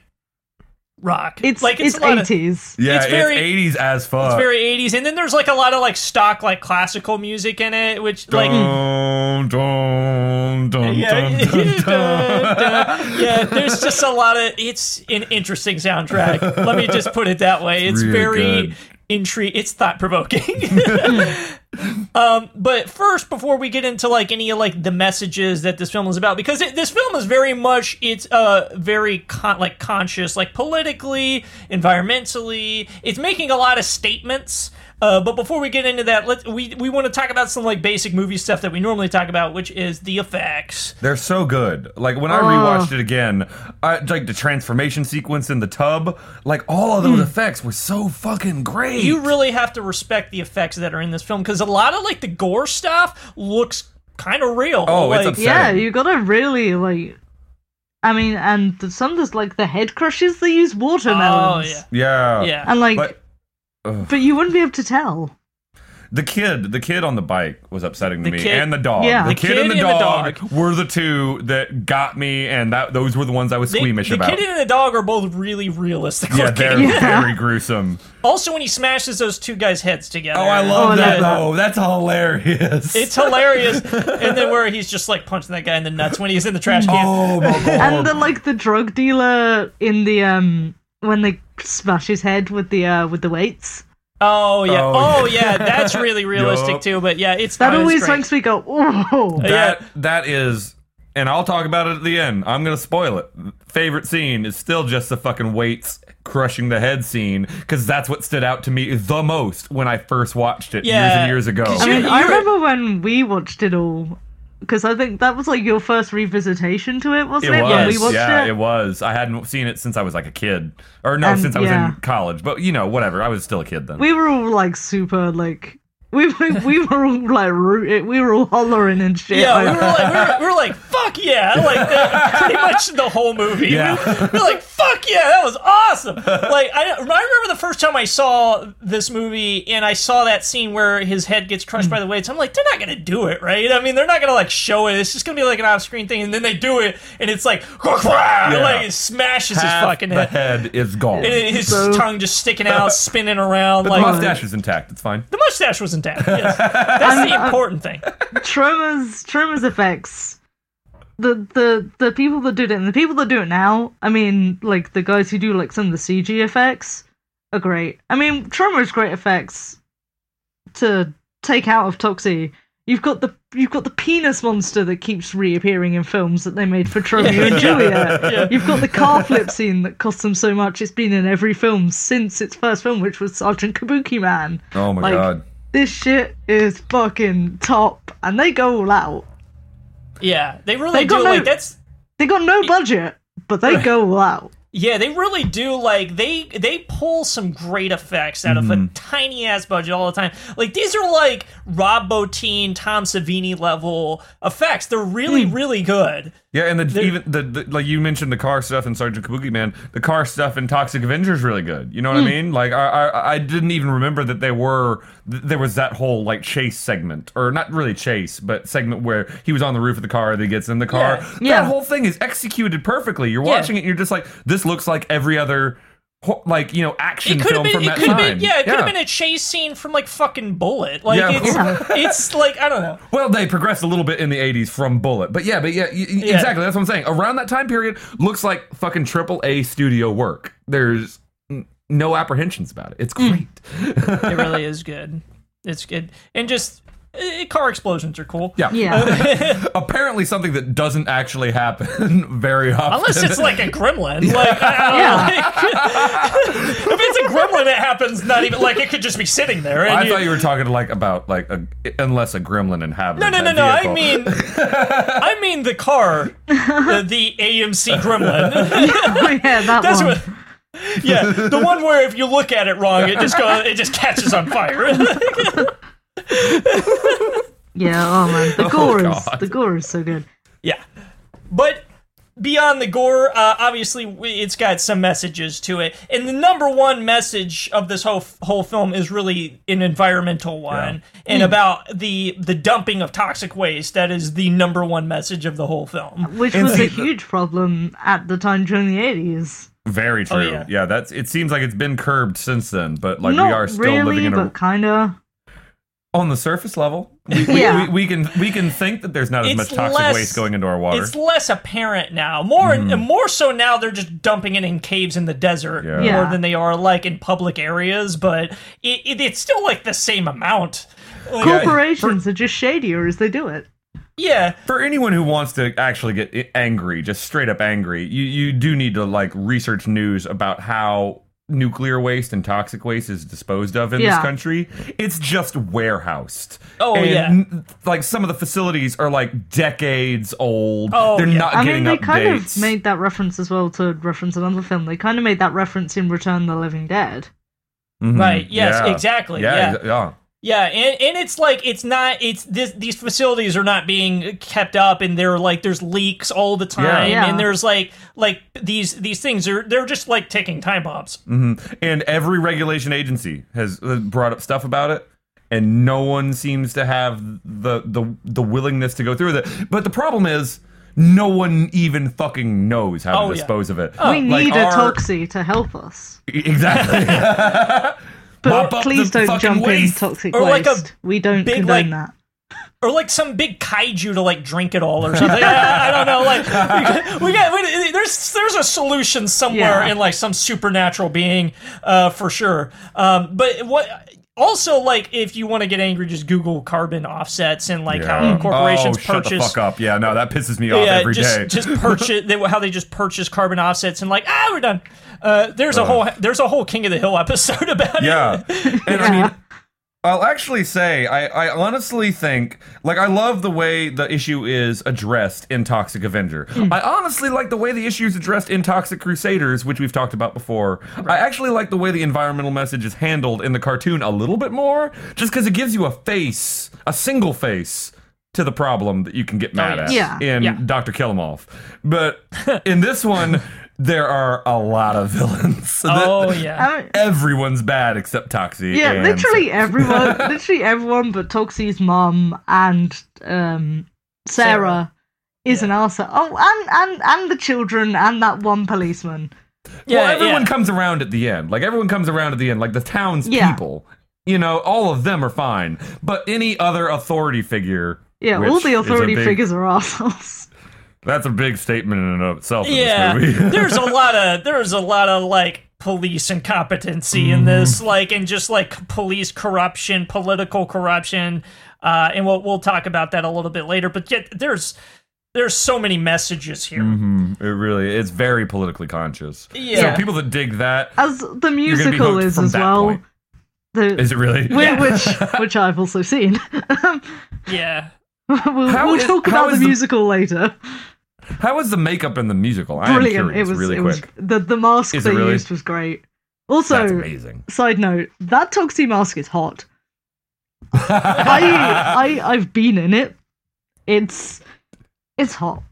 rock It's like it's a lot of- eighties. yeah, it's it's, very- 80s as fuck. it's very 80s and then there's like a lot of like stock like classical music in it which like Dun, dun, dun, yeah, dun, dun, dun. Dun, dun. yeah, there's just a lot of. It's an interesting soundtrack. Let me just put it that way. It's really very good. Intrigue. It's thought provoking. um, but first, before we get into like any of like the messages that this film is about, because it, this film is very much it's uh very con- like conscious, like politically, environmentally. It's making a lot of statements. Uh, but before we get into that, let's we we want to talk about some like basic movie stuff that we normally talk about, which is the effects. They're so good. Like when I rewatched it again, I, like the transformation sequence in the tub, like all of those effects were so fucking great. You really have to respect the effects that are in this film because a lot of like the gore stuff looks kind of real. Oh, it's like, upsetting. Yeah, you gotta really like. I mean, and the- some there's like the head crushes they use oh watermelons. yeah, yeah, yeah. And like, But but, you wouldn't be able to tell. the kid, the kid on the bike was upsetting to The me, kid- and the dog. Yeah. The, The kid, kid and the and the dog, dog. were the two that got me, and that those were the ones I was squeamish the about. The kid and the dog are both really realistic yeah, they're Yeah. very gruesome. Also, when he smashes those two guys' heads together. Oh, I love Oh, that no. though. That's hilarious. It's hilarious. and then where he's just like punching that guy in the nuts when he's in the trash can. oh my god. And then like the drug dealer in the um when they smash his head with the uh with the weights. Oh yeah. Oh, Oh, yeah. yeah. That's really realistic Yup. too. But yeah, it's That always makes me go, whoa. that that is and I'll talk about it at the end. I'm gonna spoil it. Favorite scene is still just the fucking weights crushing the head scene because that's what stood out to me the most when I first watched it years and years ago. I mean, I remember when we watched it all because I think that was like your first revisitation to it, wasn't It it? was, When we watched yeah, it. it was. I hadn't seen it since I was like a kid, or no, since I was yeah. in college. But you know, whatever. I was still a kid then. We were all like super like we were, we were all like rooted, we were all hollering and shit. Yeah, we were like, we were, we were like, fuck yeah, like the, pretty much the whole movie. Yeah. We, we were like, fuck yeah, that was awesome. Like I, I remember the first time I saw this movie and I saw that scene where his head gets crushed by the weights. I'm like, they're not gonna do it, right? I mean, they're not gonna like show it. It's just gonna be like an off-screen thing, and then they do it, and it's like, like it smashes his Half fucking the head. head is gone. And his So- tongue just sticking out, spinning around. but like the mustache is intact. It's fine. the mustache was intact. Yes. That's the important thing. Troma's Troma's effects. The the the people that did it and the people that do it now, I mean, like the guys who do like some of the CG effects are great. I mean, Troma's great effects to take out of Toxie. You've got the you've got the penis monster that keeps reappearing in films that they made for Tromeo and Juliet. You've got the car flip scene that cost them so much. It's been in every film since its first film, which was Sergeant Kabuki Man. Oh my Like, god. This shit is fucking top, and they go all out. Yeah, they really They do. got Like no- that's They got no budget, but they go all out. Yeah, they really do. Like they they pull some great effects out of a mm-hmm. tiny ass budget all the time. Like these are like Rob Bottin, Tom Savini level effects. They're really hmm. really good. Yeah, and the, There- even the, the like you mentioned the car stuff in Sergeant Kabuki Man, the car stuff in Toxic Avenger is really good. You know what Hmm. I mean? Like I, I I didn't even remember that they were th- there was that whole like chase segment or not really chase, but segment where he was on the roof of the car, then he gets in the car. Yeah. That Yeah. whole thing is executed perfectly. You're Yeah. watching it, and you're just like, this looks like every other like you know action It could film have been. from It that time. been. Yeah, it could have been a chase scene from like fucking Bullitt. Like Yeah. it's it's like I don't know. Well, they progressed a little bit in the 80s from Bullitt. But yeah, but yeah, y- y- exactly. That's what I'm saying. Around that time period looks like fucking triple A studio work. There's no apprehensions about it. It's mm. great. It really is good. It's good, and just eh, car explosions are cool. Yeah. Yeah. Apparently something that doesn't actually happen very often. Unless it's like a gremlin, like, I, I don't know, like if it's a gremlin, it happens. Not even like it could just be sitting there. And I you- thought you were talking like about like a, unless a gremlin inhabits. No, no, no, that no. I vehicle. mean, I mean the car, the, the AMC Gremlin. yeah, that That's one. what. Yeah, the one where if you look at it wrong, it just goes, it just catches on fire. Yeah, oh man, the gore is God. the gore is so good. yeah, but beyond the gore, uh, obviously it's got some messages to it, and the number one message of this whole whole film is really an environmental one, and about the the dumping of toxic waste. That is the number one message of the whole film. Which And was see, a huge problem at the time during the eighties. Very true. yeah. yeah. that's. It seems like it's been curbed since then, but like Not we are still really, living in a kinda. On the surface level. We, we- Yeah. we, we can we can think that there's not as It's much toxic less- waste going into our water. It's less apparent now. More Mm-hmm. more so now they're just dumping it in caves in the desert Yeah. more Yeah. than they are like in public areas, but it, it, it's still like the same amount. Like, Yeah, Corporations are just shadier as they do it. yeah. For anyone who wants to actually get angry, just straight up angry, you you do need to like research news about how nuclear waste and toxic waste is disposed of in this country. It's just warehoused. Oh, And, yeah. n- Like some of the facilities are like decades old. Oh, They're yeah. not I getting mean, they updates. kind of made that reference as well to reference another film. They kind of made that reference in Return the Living Dead. Mhm. Right, yes, Yeah. exactly, Yeah, yeah. Exa- yeah. Yeah, and, and it's like it's not it's this these facilities are not being kept up and they're like there's leaks all the time Yeah. and there's like like these these things are they're just like ticking time bombs. And every regulation agency has uh, brought up stuff about it, and no one seems to have the the the willingness to go through with it. But the problem is, no one even fucking knows how Oh, to yeah. dispose of it. we Like need a our- Toxie to help us. Exactly. But please don't jump waste. in toxic Or like a waste. we don't big, condone like- that. or like some big kaiju to like drink it all or something. I, I don't know. Like we got, we got we, there's there's a solution somewhere Yeah. in like some supernatural being uh, for sure. Um, but what also like if you want to get angry, just Google carbon offsets and like how corporations oh, shut purchase. the fuck up. Yeah, no, that pisses me off every day. yeah, every just day. just purchase they, how they just purchase carbon offsets and like ah we're done. Uh, there's a whole there's a whole King of the Hill episode about it. Yeah. And I mean, I'll actually say, I, I honestly think, like, I love the way the issue is addressed in Toxic Avenger. Hmm. I honestly like the way the issue is addressed in Toxic Crusaders, which we've talked about before. I actually like the way the environmental message is handled in the cartoon a little bit more, just because it gives you a face, a single face. To the problem that you can get oh, mad at Yeah. in Yeah. Dr. Killemoff. But in this one, there are a lot of villains. So that- Oh yeah. Everyone's bad except Toxie. yeah, and- literally everyone, literally everyone but Toxie's mom and um, Sarah, Sarah. is an arsehole. Oh, and, and and the children and that one policeman. Yeah, well, everyone yeah. comes around at the end. Like everyone comes around at the end. Like the town's Yeah. people. You know, all of them are fine. But any other authority figure. Yeah, all the authority big- figures are assholes. That's a big statement in and of itself. in yeah this movie. there's a lot of there's a lot of like police incompetency Mm-hmm. in this like and just like police corruption political corruption uh and we'll we'll talk about that a little bit later but yet there's there's so many messages here Mhm. It really, it's very politically conscious. Yeah. So people that dig that, As the you're gonna be musical is as well. point. The, Is it really? whi- which which I've also seen. yeah we'll we'll is- talk about the is the- musical later. How was the makeup in the musical? Brilliant! curious, It was. really it was quick. the the mask Is they really? used was great. Also, That's amazing. side note, that Toxie mask is hot. I I I've been in it. It's it's hot.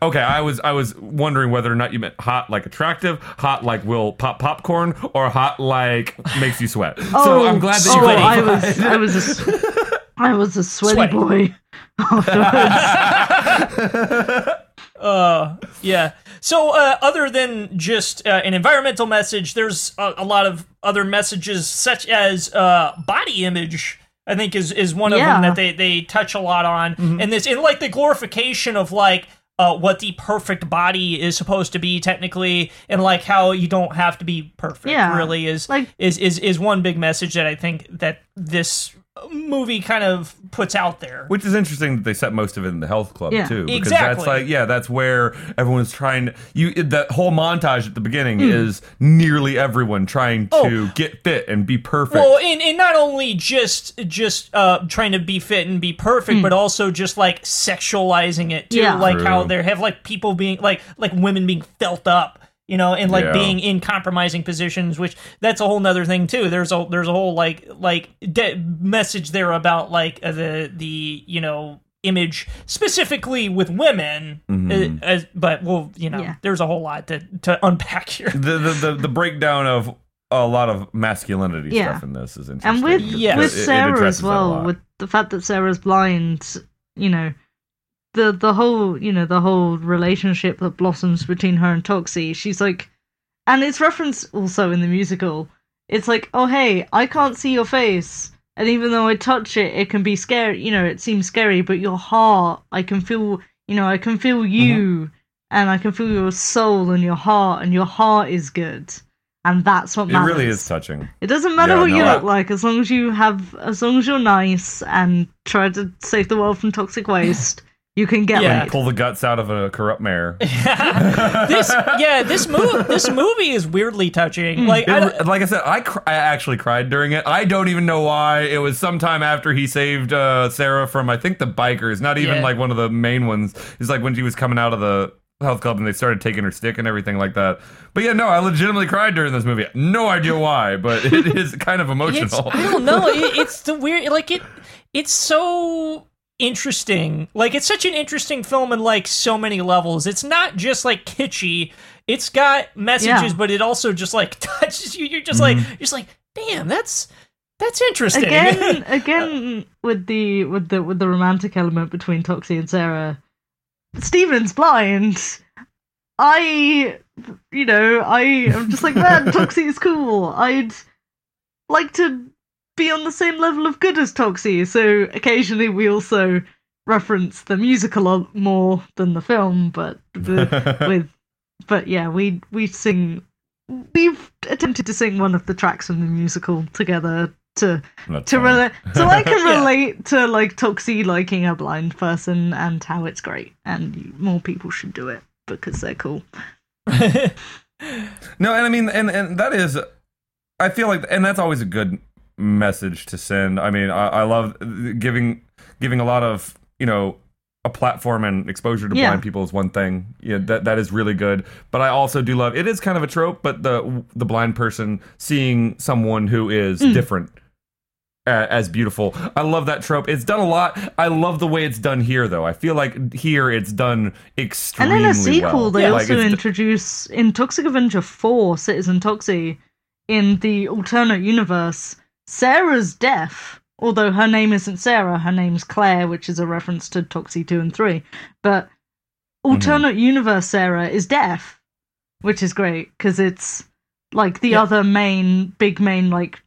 Okay, I was I was wondering whether or not you meant hot like attractive, hot like will pop popcorn, or hot like makes you sweat. Oh, so I'm glad that you oh, I was, I was, a, I was a sweaty, Sweaty. boy. Uh, yeah. So, uh, other than just uh, an environmental message, there's a, a lot of other messages, such as uh, body image. I think is is one of Yeah. them that they they touch a lot on, and this in like the glorification of like. Uh, what the perfect body is supposed to be technically, and like how you don't have to be perfect. Yeah. really is Like- is is is one big message that I think that this movie kind of puts out there. Which is interesting that they set most of it in the health club Yeah. too, because Exactly. that's like yeah, that's where everyone's trying to you. That whole montage at the beginning is nearly everyone trying to. Oh. get fit and be perfect. Well, and, and not only just just uh, trying to be fit and be perfect, but also just like sexualizing it too, Yeah. like how they have like people being like like women being felt up, you know, and like Yeah. being in compromising positions, which that's a whole nother thing too. There's a there's a whole like like de- message there about like uh, the the you know image specifically with women, uh, as, but well, you know, Yeah. there's a whole lot to to unpack here. the, the the the breakdown of a lot of masculinity Yeah. stuff in this is interesting. and with Yes. with It- it Sarah as well, with the fact that Sarah's blind, you know, the the whole you know the whole relationship that blossoms between her and Toxie. She's like, and it's referenced also in the musical. It's like, oh hey, I can't see your face, and even though I touch it, it can be scary. You know, it seems scary, but your heart, I can feel. You know, I can feel uh-huh. you, and I can feel your soul and your heart, and your heart is good. And that's what it really is touching. It doesn't matter Yeah, what no, you I- look like, as long as you have, as long as you're nice and try to save the world from toxic waste, you can get Yeah. laid. Pull the guts out of a corrupt mayor. this yeah this movie this movie is weirdly touching like I, like I said, I, cr- I actually cried during it. I don't even know why. It was sometime after he saved uh, Sarah from, I think, the bikers. Not even Yeah. like one of the main ones. It's like when she was coming out of the health club and they started taking her stick and everything like that. But yeah, no, I legitimately cried during this movie. No idea why, but it is kind of it's, emotional. I don't know it, it's the weird like it it's so interesting like it's such an interesting film in like so many levels it's not just like kitschy it's got messages Yeah. but it also just like touches you you're just like Mm-hmm. you're just like damn that's that's interesting Again, again with the with the with the romantic element between Toxie and Sarah. Steven's blind. I, you know, I am just like, man, Toxie is cool. I'd like to be on the same level of good as Toxie. So occasionally we also reference the musical a lot more than the film, but the, with, but yeah, we we sing. We've attempted to sing one of the tracks from the musical together to That's to relate, so I can Yeah. relate to like Toxie liking a blind person and how it's great, and more people should do it because they're cool. No, and I mean, and and that is, I feel like, and that's always a good message to send. I mean, I, I love giving giving a lot of you know a platform and exposure to Yeah. blind people is one thing. Yeah, that that is really good. But I also do love it is kind of a trope, but the the blind person seeing someone who is Mm. different. Uh, as beautiful, I love that trope. It's done a lot. I love the way it's done here, though. I feel like here it's done extremely And in a sequel, well. they Like, also it's- introduce in Toxic Avenger 4, Citizen Toxie, in the alternate universe, Sarah's deaf. Although her name isn't Sarah, her name's Claire, which is a reference to Toxie 2 and 3. But alternate universe Sarah is deaf, which is great because it's like the Yeah. other main, big main, like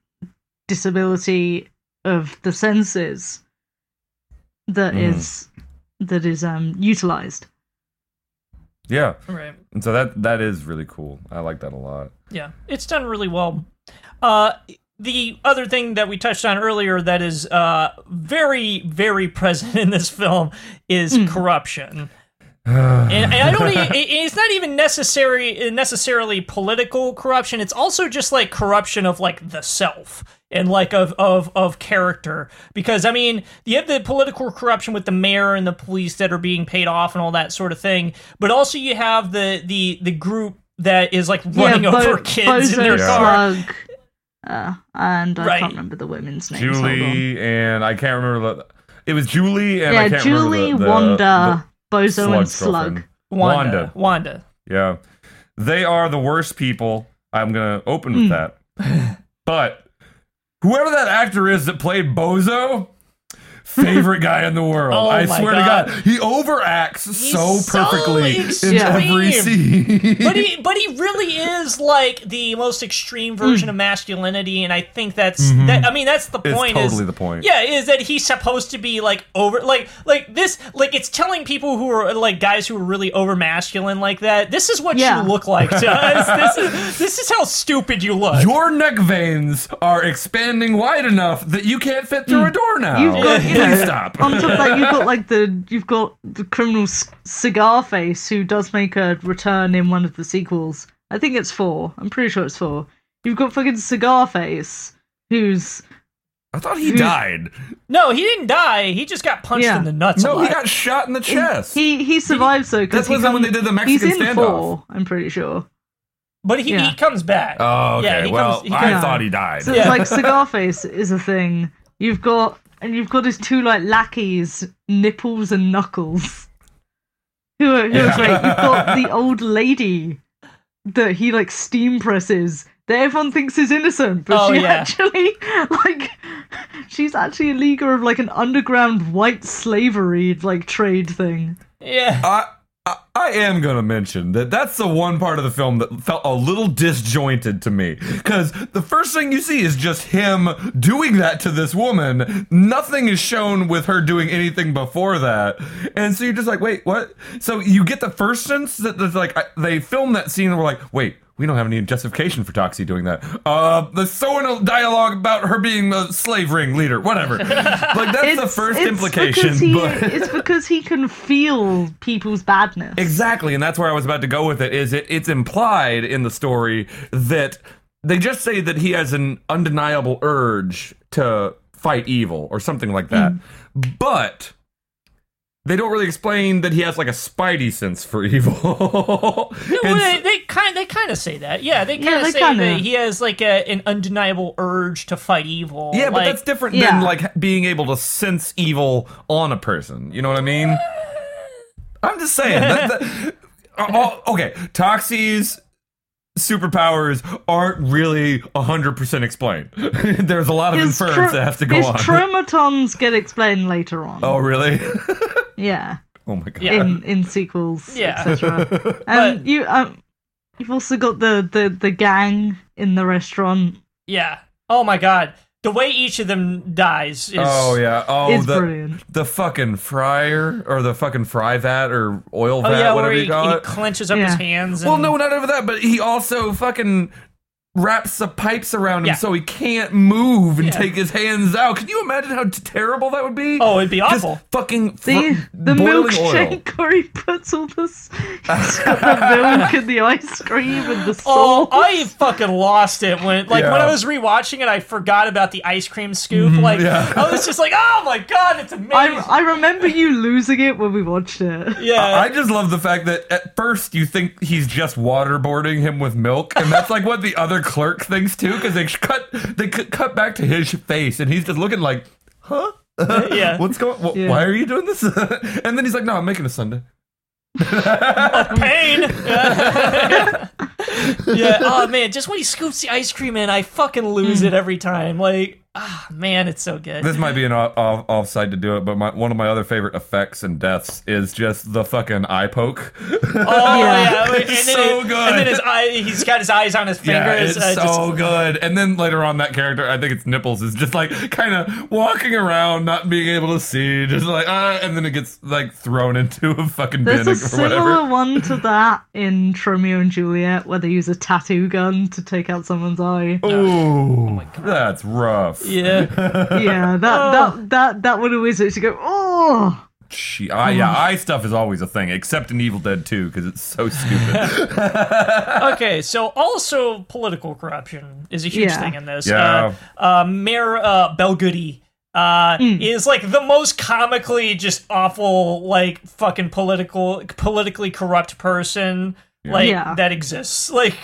disability of the senses that Mhm. is that is um utilized. yeah, right and so that that is really cool. I like that a lot. Yeah, it's done really well. Uh, the other thing that we touched on earlier that is uh, very, very present in this film is corruption. and, and I don't. it- It's not even necessary necessarily political corruption. It's also just like corruption of like the self and like of of of character. Because I mean, you have the political corruption with the mayor and the police that are being paid off and all that sort of thing. But also you have the the the group that is like running Bo- over kids in their car. Slug, uh, and I Right. can't remember the women's names. Julie and I can't remember the. It was Julie and I Yeah, can't Julie, remember the, the, Wanda, the Bozo, and Slug's Slug. girlfriend. Wanda. Wanda. Yeah. They are the worst people. I'm going to open with that. But whoever that actor is that played Bozo, favorite guy in the world. Oh I swear God. to God. He overacts so so perfectly in every scene. but he but he really is like the most extreme version of masculinity and i think that's that i mean that's the Mm-hmm. It's point totally is, the point. yeah is that he's supposed to be like over like like this like it's telling people who are like guys who are really over masculine like that this is what Yeah. you look like to us this is this is how stupid you look Your neck veins are expanding wide enough that you can't fit through a door now. You've got, Please stop. on top of that, you've got like the you've got the criminal c- cigar face who does make a return in one of the sequels. I think it's four. I'm pretty sure it's four. You've got fucking cigar face who's I thought he died. no he didn't die he just got punched Yeah. in the nuts a No, he got shot in the chest. he he survives though because That wasn't when they did the Mexican he's Mexican in standoff. four. I'm pretty sure. but he, Yeah. he comes back oh, okay. yeah, he well, comes, he I comes, thought he died. So Yeah. it's like cigar face is a thing. You've got and you've got his two like lackeys, nipples and knuckles. Who are, who are Yeah. great. You've got the old lady that he like steam presses that everyone thinks is innocent, but Oh, she yeah. actually like she's actually a leaguer of like an underground white slavery like trade thing. yeah I, I am gonna mention that that's the one part of the film that felt a little disjointed to me because the first thing you see is just him doing that to this woman. Nothing is shown with her doing anything before that, and so you're just like, wait, what? So you get the first sense that there's like they filmed that scene and we're like, wait. We don't have any justification for Toxie doing that. Uh, in a dialogue about her being a slave ring leader, whatever. like that's the first implication, because he, but it's because he can feel people's badness. Exactly, and that's where I was about to go with it. Is it? It's implied in the story that they just say that he has an undeniable urge to fight evil or something like that, but they don't really explain that he has like a spidey sense for evil. Well, they, they kind they kind of say that. Yeah, they Yeah, kind of they say kinda- that he has like a, an undeniable urge to fight evil. yeah, but that's different Yeah. than like being able to sense evil on a person. You know what I mean? I'm just saying. that, that- oh, okay, Toxie's superpowers aren't really 100% explained. There's a lot of His inference tro- that has to go his on. chromatons get explained later on. oh, really? Yeah, oh my god. Yeah. in in sequels, Yeah. etc. And you, um, you've also got the, the the gang in the restaurant. yeah. Oh my god, the way each of them dies is. Oh yeah. Oh, It's the brilliant. the fucking fryer or the fucking fry vat or oil vat, Oh vat, yeah, where whatever he, you call he it. clenches up Yeah. his hands. And, Well, no, not over that, but he also fucking wraps the pipes around him Yeah. so he can't move and Yeah. take his hands out. Can you imagine how t- terrible that would be? Oh, it'd be Just awful. fucking fr- The the boiling oil. milkshake where he puts all this. He's got the milk and the ice cream and the Oh, salt. I fucking lost it when, like, when Yeah. I was rewatching it, I forgot about the ice cream scoop. Mm-hmm, like, yeah. I was just like, "Oh my god, it's amazing!" I, I remember you losing it when we watched it. yeah, I just love the fact that at first you think he's just waterboarding him with milk, and that's like what the other clerk thinks too, because they cut they cut back to his face, and he's just looking like, huh? yeah. What's going? wh- Yeah. Why are you doing this? and then he's like, "No, I'm making a sundae." pain. yeah. Oh man, just when he scoops the ice cream in, I fucking lose it every time. Like, ah, man, it's so good. This might be an off, off offside to do it, but my, one of my other favorite effects and deaths is just the fucking eye poke. oh Yeah. yeah, and It's then so it- good. And then his eye, he's got his eyes on his fingers. Yeah, fingers. it's uh, just- so good. And then later on, that character, I think it's Nipples, is just like kind of walking around, not being able to see, just like ah, and then it gets like thrown into a fucking There's bin a or similar whatever. one to that in Tromeo and Juliet where they use a tattoo gun to take out someone's eye. Ooh, oh, my god, that's rough. Yeah. Yeah, that that that that would always makes you go, oh. She, eye, yeah, eye stuff is always a thing, except in Evil Dead 2 because it's so stupid. Okay, so also political corruption is a huge Yeah. thing in this. Yeah. Uh, uh, Mayor uh, Belgoody uh, is like the most comically just awful, like fucking political, politically corrupt person like Yeah. that exists. Like,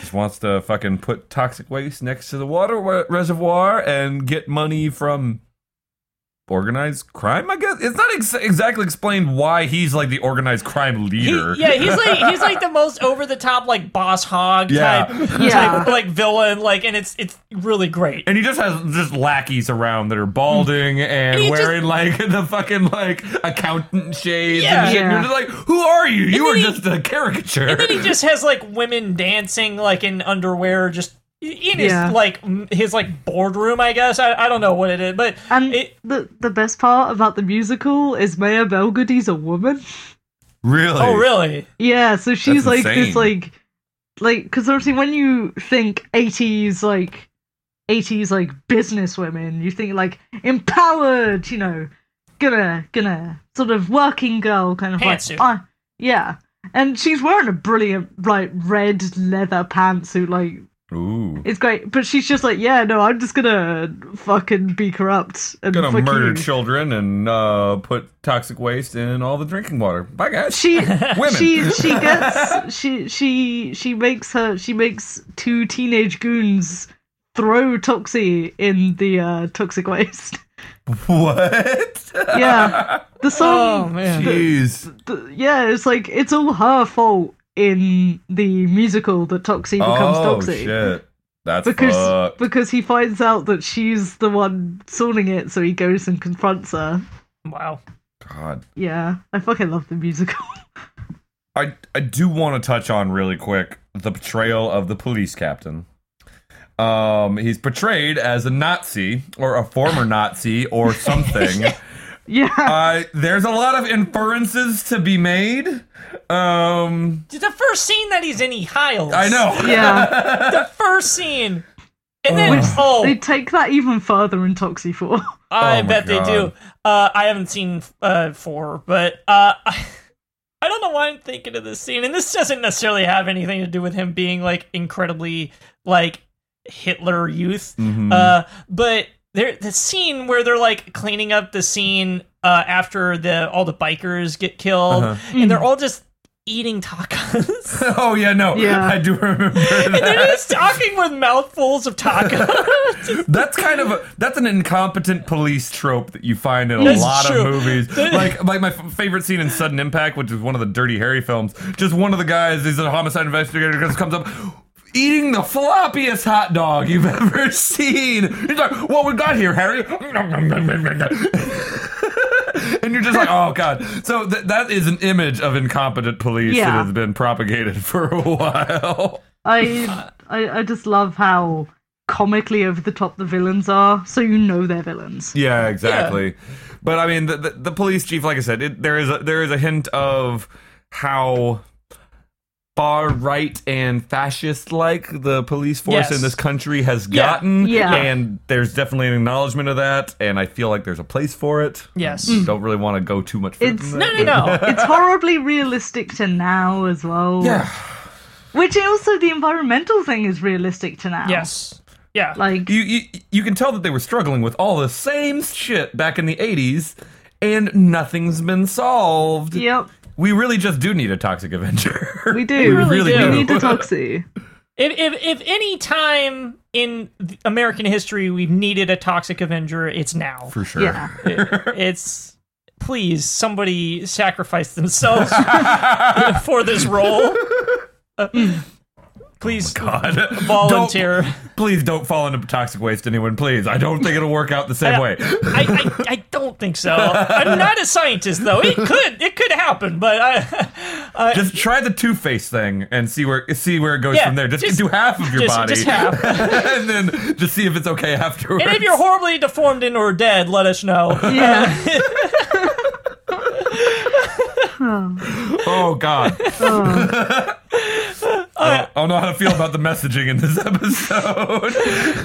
Just wants to fucking put toxic waste next to the water wa- reservoir and get money from organized crime. I guess it's not ex- exactly explained why he's like the organized crime He- leader. yeah, he's like he's like the most over the top like Boss Hogg Yeah. type, Yeah. type like villain like and it's it's really great. And he just has just lackeys around that are balding mm. and he just- wearing like the fucking like accountant shades Yeah. and shit. And Yeah. you're just like, who are you? You are then he- just a caricature. And then he just has like women dancing like in underwear just in his Yeah. like his like boardroom, I guess. I, I don't know what it is, but And it, the the best part about the musical is Mayor Belgoody's a woman. really? oh really? Yeah, so she's That's like insane. this like like because obviously when you think 80s like 80s like business women, you think like empowered, you know, gonna gonna sort of working girl kind of Pantsuit. like uh, yeah. And she's wearing a brilliant like red leather pantsuit, like Ooh. it's great. But she's just like, yeah, no, I'm just gonna fucking be corrupt and Gonna fuck murder you. children and uh, put toxic waste in all the drinking water. Bye, guys. she Women. she she gets she she she makes her she makes two teenage goons throw Toxie in the uh, toxic waste. what? Yeah, the song. Oh song. man. Jeez. the- yeah, it's like it's all her fault in the musical that Toxie becomes Oh Toxie. shit. That's Because fucked. because he finds out that she's the one sorting it, so he goes and confronts her. Wow. God. Yeah, I fucking love the musical. I I do want to touch on really quick the portrayal of the police captain. Um, he's portrayed as a Nazi or a former Nazi or something. Yeah, uh, there's a lot of inferences to be made. Um, The first scene that he's in, he heils. I know. yeah. The first scene. And then, Which oh, they take that even further in Toxie 4. I Oh my bet they do. Uh, I haven't seen uh, four, but uh, I, I don't know why I'm thinking of this scene. And this doesn't necessarily have anything to do with him being like incredibly like Hitler youth. Mhm. Uh, but there, the scene where they're like cleaning up the scene uh, after the all the bikers get killed, Uh-huh. and they're all just eating tacos. oh yeah, no, Yeah. I do remember That. and they're just talking with mouthfuls of tacos. That's kind of a that's an incompetent police trope that you find in a That's lot true. of movies. like like my f- favorite scene in Sudden Impact, which is one of the Dirty Harry films. Just one of the guys, he's a homicide investigator, just comes up. Eating the floppiest hot dog you've ever seen. He's like, "What we got here, Harry?" and you're just like, "Oh God!" So th- that is an image of incompetent police Yeah. that has been propagated for a while. I, I I just love how comically over the top the villains are, so you know they're villains. Yeah, exactly. But I mean, the, the, the police chief, like I said, it, there is a, there is a hint of how far right and fascist like the police force Yes. in this country has Yeah. gotten. Yeah. And there's definitely an acknowledgement of that, and I feel like there's a place for it. yes. Mm. Don't really want to go too much further It's- No, no, no. It's horribly realistic to now as well. Yeah. Which also the environmental thing is realistic to now. Yes. Yeah. Like You, you you can tell that they were struggling with all the same shit back in the 80s and nothing's been solved. Yep, We really just do need a toxic avenger. we do. really really do. We need a Toxie. If, if if any time in American history we've needed a toxic avenger, it's now. For sure. Yeah. It- it's please somebody sacrifice themselves for this role. Uh, please oh God. volunteer. Don't- please don't fall into toxic waste, anyone. Please. I don't think it'll work out the same way. I, I, I don't think so. I'm not a scientist though. It could it could happen, but I, Just try the Two Face thing and see where see where it goes Yeah, from there. Just, just- do half of your just- body, just half. and then just see if it's okay afterwards. and if you're horribly deformed and or dead, let us know. Yeah. Uh, oh God, Oh. Uh, I don't know how to feel about the messaging in this episode.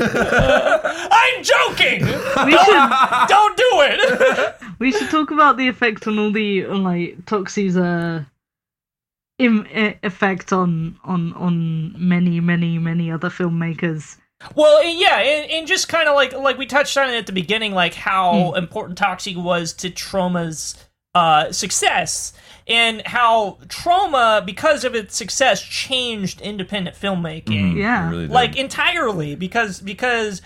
Uh, I'm joking. we should Don't do it. we should talk about the effect on all the on like Toxie's uh Im- e- effect on on on many many many other filmmakers. Well, yeah, and, and just kind of like like we touched on it at the beginning, like how hmm. important Toxic was to Troma's uh, success, and how Troma, because of its success, changed independent filmmaking. Yeah. Really like entirely because because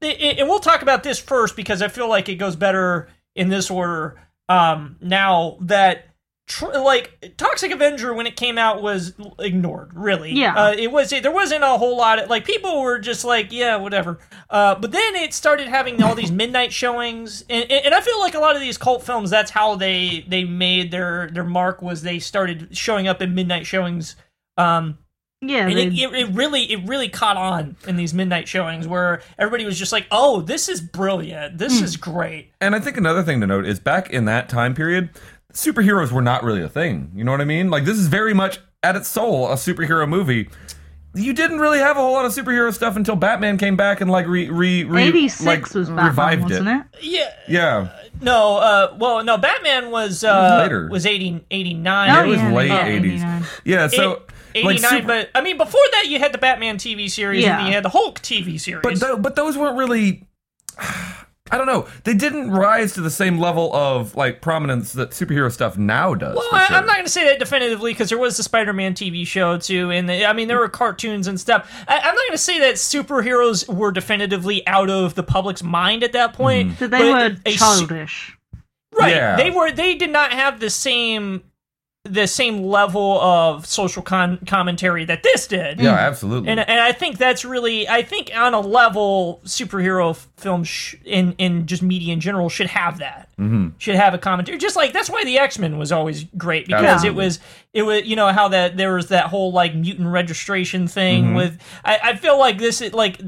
it, it- and we'll talk about this first because I feel like it goes better in this order. Um, now that tr- like Toxic Avenger when it came out was ignored. Really, Yeah. Uh, it was there wasn't a whole lot of like people were just like yeah whatever. Uh, but then it started having all these midnight showings, and, and I feel like a lot of these cult films that's how they they made their their mark was they started showing up in midnight showings. Um, Yeah, and it, it, it really it really caught on in these midnight showings where everybody was just like oh this is brilliant this is great And I think another thing to note is back in that time period, superheroes were not really a thing. You know what I mean? Like this is very much at its soul a superhero movie. You didn't really have a whole lot of superhero stuff until Batman came back and like re re, re 86 like, was Batman, revived wasn't it? yeah Yeah, no uh well no batman was uh later. was 80 89 Oh, it was yeah, late yeah, eighties. 89. Yeah, so Eight- like 89 super- but i mean before that you had the batman tv series Yeah. and you had the hulk tv series But tho- but those weren't really. I don't know. They didn't rise to the same level of like prominence that superhero stuff now does. Well, for I, sure. I'm not going to say that definitively because there was the Spider-Man TV show too, and the, I mean there were cartoons and stuff. I, I'm not going to say that superheroes were definitively out of the public's mind at that point. So they were a su- childish. right? Yeah. They were. They did not have the same the same level of social con- commentary that this did. Yeah, absolutely. And, and I think that's really I think on a level superhero films sh- in in just media in general should have that Mm-hmm. should have a commentary just like that's why the X Men was always great because it was it was you know how that there was that whole like mutant registration thing Mm-hmm. with I, I feel like this is like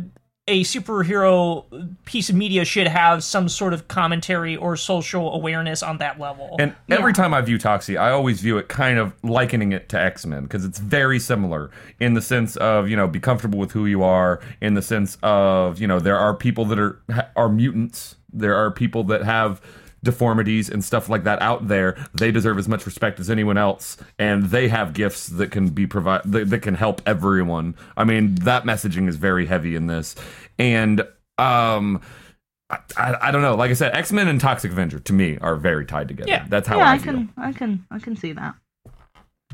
a superhero piece of media should have some sort of commentary or social awareness on that level. And every time I view Toxie, I always view it kind of likening it to X Men because it's very similar in the sense of you know be comfortable with who you are, in the sense of you know there are people that are are mutants, there are people that have deformities and stuff like that out there. They deserve as much respect as anyone else, and they have gifts that can be provide that, that can help everyone. I mean that messaging is very heavy in this, and um. I, I, I don't know. Like I said, X Men and Toxic Avenger to me are very tied together. Yeah. That's how yeah, I, I feel. can, I can, I can see that.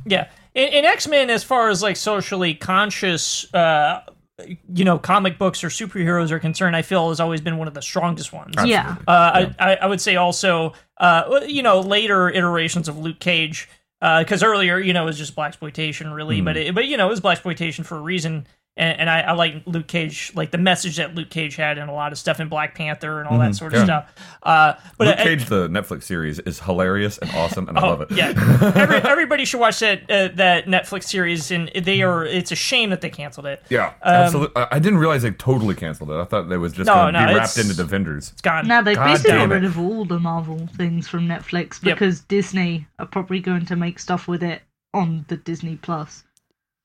Yeah, in, in X Men, as far as like socially conscious, uh, you know, comic books or superheroes are concerned, I feel has always been one of the strongest ones. Yeah, Uh, I, I I would say also, uh, you know, later iterations of Luke Cage, because earlier, you know, it was just black exploitation, really, but it, but you know, it was black exploitation for a reason. And, and I, I like Luke Cage, like the message that Luke Cage had, and a lot of stuff in Black Panther and all that sort of yeah. stuff. Uh, but Luke I- Cage, the Netflix series, is hilarious and awesome, and I love it. Oh, Yeah, Every, everybody should watch that uh, that Netflix series, and they are. It's a shame that they canceled it. yeah, absolutely. I I didn't realize they totally canceled it. I thought they was just Um, No, going to no, be it's- wrapped into Defenders. It's gone. now they've God basically damn got rid of all the Marvel things from Netflix Yep. because Disney are probably going to make stuff with it on the Disney Plus.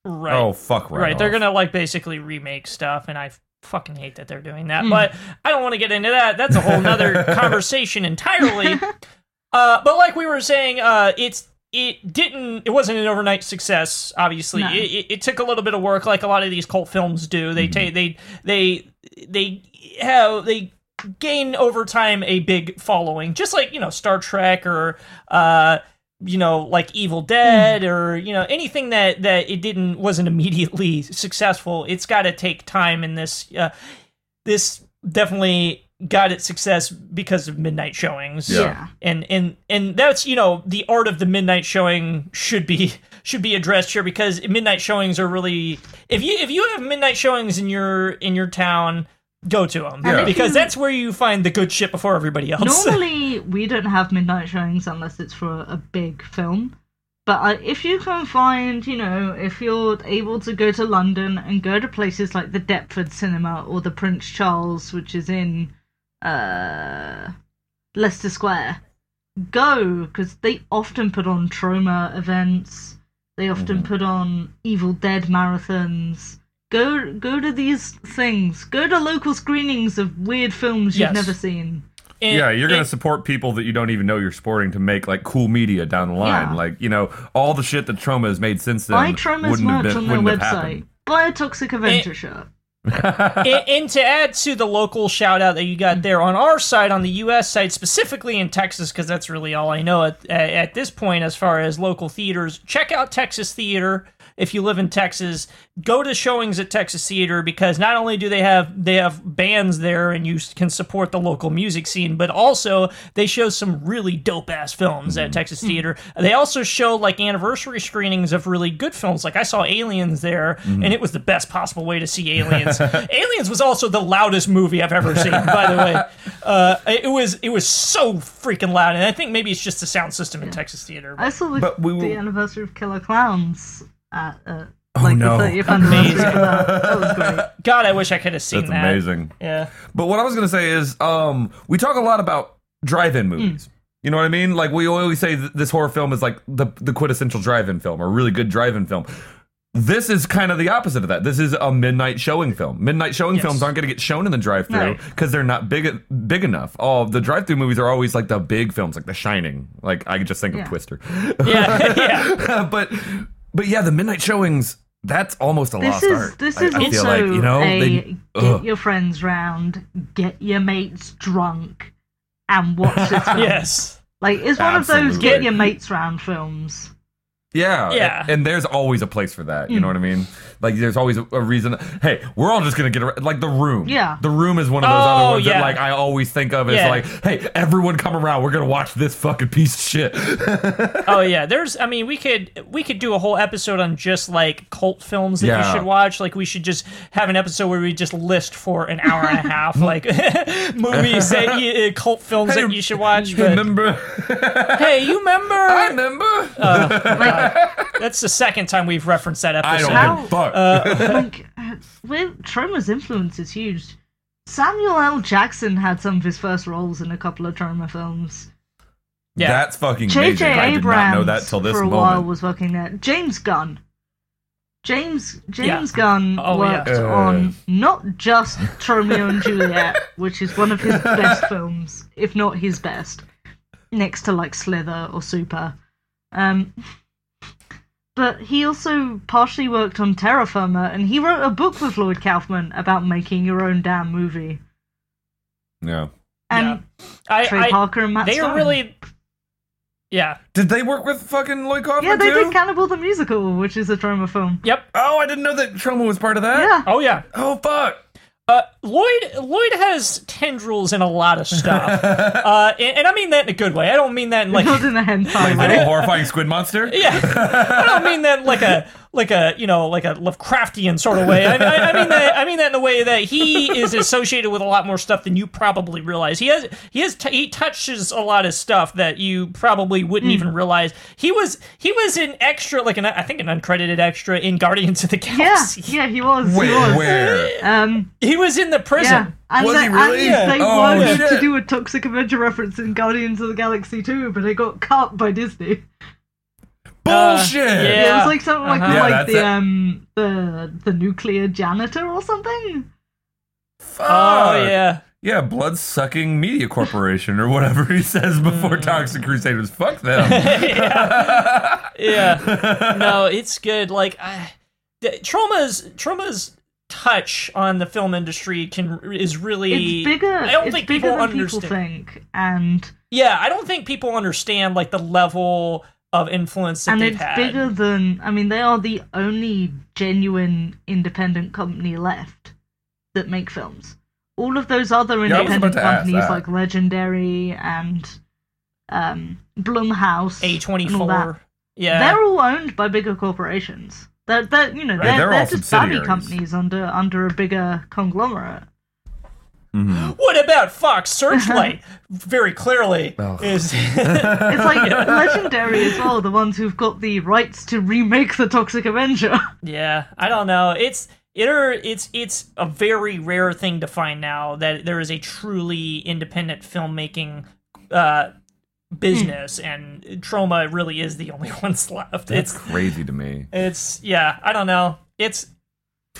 Right. Oh fuck! Right, right. They're gonna like basically remake stuff, and I fucking hate that they're doing that. But I don't want to get into that. That's a whole nother conversation entirely. Uh, but like we were saying, uh, it's it didn't it wasn't an overnight success obviously No. it, it, it took a little bit of work like a lot of these cult films do they take they they they have they gain over time a big following just like you know star trek or uh you know like evil dead or you know anything that that it didn't wasn't immediately successful it's got to take time in this uh this definitely got its success because of midnight showings Yeah. Yeah. and and and that's you know the art of the midnight showing should be should be addressed here because midnight showings are really if you if you have midnight showings in your in your town go to them Yeah. because that's where you find the good shit before everybody else Normally, we don't have midnight showings unless it's for a big film. But uh, if you can find, you know, if you're able to go to London and go to places like the Deptford Cinema or the Prince Charles, which is in uh, Leicester Square, go because they often put on Troma events. They often put on Evil Dead marathons. Go go to these things. Go to local screenings of weird films you've Yes. never seen. And- yeah, you're gonna and- support people that you don't even know you're supporting to make like cool media down the line. Yeah. Like you know, all the shit that Troma has made since then. Buy Troma's wouldn't have merch been, on their wouldn't have website. happened. Buy a Toxic Avenger shirt. and, and to add to the local shout out that you got there on our side, on the U.S. side, specifically in Texas, because that's really all I know at, at, at this point as far as local theaters. Check out Texas Theater. If you live in Texas, go to showings at Texas Theater because not only do they have they have bands there and you can support the local music scene, but also they show some really dope ass films Mm-hmm. at Texas Theater. They also show like anniversary screenings of really good films. Like I saw Aliens there, Mm-hmm. and it was the best possible way to see Aliens. Aliens was also the loudest movie I've ever seen. By the way, uh, it was it was so freaking loud, and I think maybe it's just the sound system in Texas Theater. I saw the, But we will- the anniversary of Killer Clowns at uh, Oh, like no. the 30th anniversary of that. That was great. God, I wish I could have seen That's that. amazing. Yeah. But what I was going to say is, um, we talk a lot about drive-in movies. You know what I mean? Like we always say, th- this horror film is like the the quintessential drive-in film, or really good drive-in film. This is kind of the opposite of that. This is a midnight showing film. Midnight showing Yes. films aren't going to get shown in the drive-through Right. because they're not big big enough. Oh, the drive-through movies are always like the big films, like The Shining. Like I could just think Yeah. of Twister. Yeah. yeah. but but yeah, the midnight showings. That's almost a This lost is art. this is I, also like you know a they. get ugh. your friends round, get your mates drunk, and watch this film. Yes. Like it's one of those get your mates round films. Yeah, Yeah. And, and there's always a place for that. You know hmm. what I mean? Like there's always a, a reason. Hey, we're all just gonna get ar- like the room. Yeah. the room is one of those Oh, other ones yeah. that like I always think of as Yeah. like, hey, everyone come around. We're gonna watch this fucking piece of shit. Oh yeah. There's. I mean, we could we could do a whole episode on just like cult films that you should watch. Like we should just have an episode where we just list for an hour and a half like movies that you, uh, cult films that you should watch. But remember? hey, you remember? I remember. Uh, uh, That's the second time we've referenced that I episode. don't How- give a fuck. like, uh, with Troma's influence is huge. Samuel L. Jackson had some of his first roles in a couple of Troma films. yeah. That's fucking amazing. J.J. I did Abrams not know that till this for a moment. while was working there. James Gunn. James James Yeah. Gunn Oh, worked yeah. Uh. on not just Tromeo and Juliet, which is one of his best films, if not his best, next to like Slither or Super. Um, but he also partially worked on Terror Firmer, and he wrote a book with Lloyd Kaufman about making your own damn movie. yeah. And I, Trey I- Parker and Matt they are really. Yeah. Did they work with fucking Lloyd Kaufman yeah, they too? did Cannibal the Musical, which is a Troma film. Yep. oh, I didn't know that Troma was part of that. Yeah. Oh yeah. Oh fuck. Uh, Lloyd Lloyd has tendrils in a lot of stuff, uh, and, and I mean that in a good way. I don't mean that in like Not in a Like way. little horrifying squid monster. yeah. I don't mean that like a like a you know like a Lovecraftian sort of way. I, I, I mean that I mean that in a way that he is associated with a lot more stuff than you probably realize. He has he has t- he touches a lot of stuff that you probably wouldn't even realize. He was he was an extra like an I think an uncredited extra in Guardians of the Galaxy. yeah, yeah, he was. he was. where? Um, He was in the prison. yeah. And Was the- he really? And they Oh, wanted shit. to do a Toxic Avenger reference in Guardians of the Galaxy 2, but it got cut by Disney. Bullshit. yeah. Yeah, it was like something like Uh-huh. Yeah, like that's the it. um the the nuclear janitor or something. Fuck. Oh yeah. Yeah, blood sucking media corporation or whatever he says before Mm. Toxic Crusaders. Fuck them. yeah. No, it's good. Like I, the, Troma's Troma's touch on the film industry can is really It's bigger. I don't it's think bigger people than understand. people think, and Yeah, I don't think people understand like the level of influence that and they've it's had. bigger than. I mean, they are the only genuine independent company left that make films. All of those other Yeah, I was about independent to ask companies like Legendary and um, Blumhouse, a24 and all that. Yeah. they're all owned by bigger corporations. They're, they're you know Right, they're, they're they're, all just baby subsidiaries. companies under under a bigger conglomerate. Mm-hmm. What about Fox Searchlight? Uh-huh. Very clearly Ugh. is It's like Legendary as well, the ones who've got the rights to remake the Toxic Avenger. Yeah, I don't know. It's it are it's it's a very rare thing to find now that there is a truly independent filmmaking uh business hmm. and Troma really is the only ones left. That's It's crazy to me. it's yeah, I don't know. It's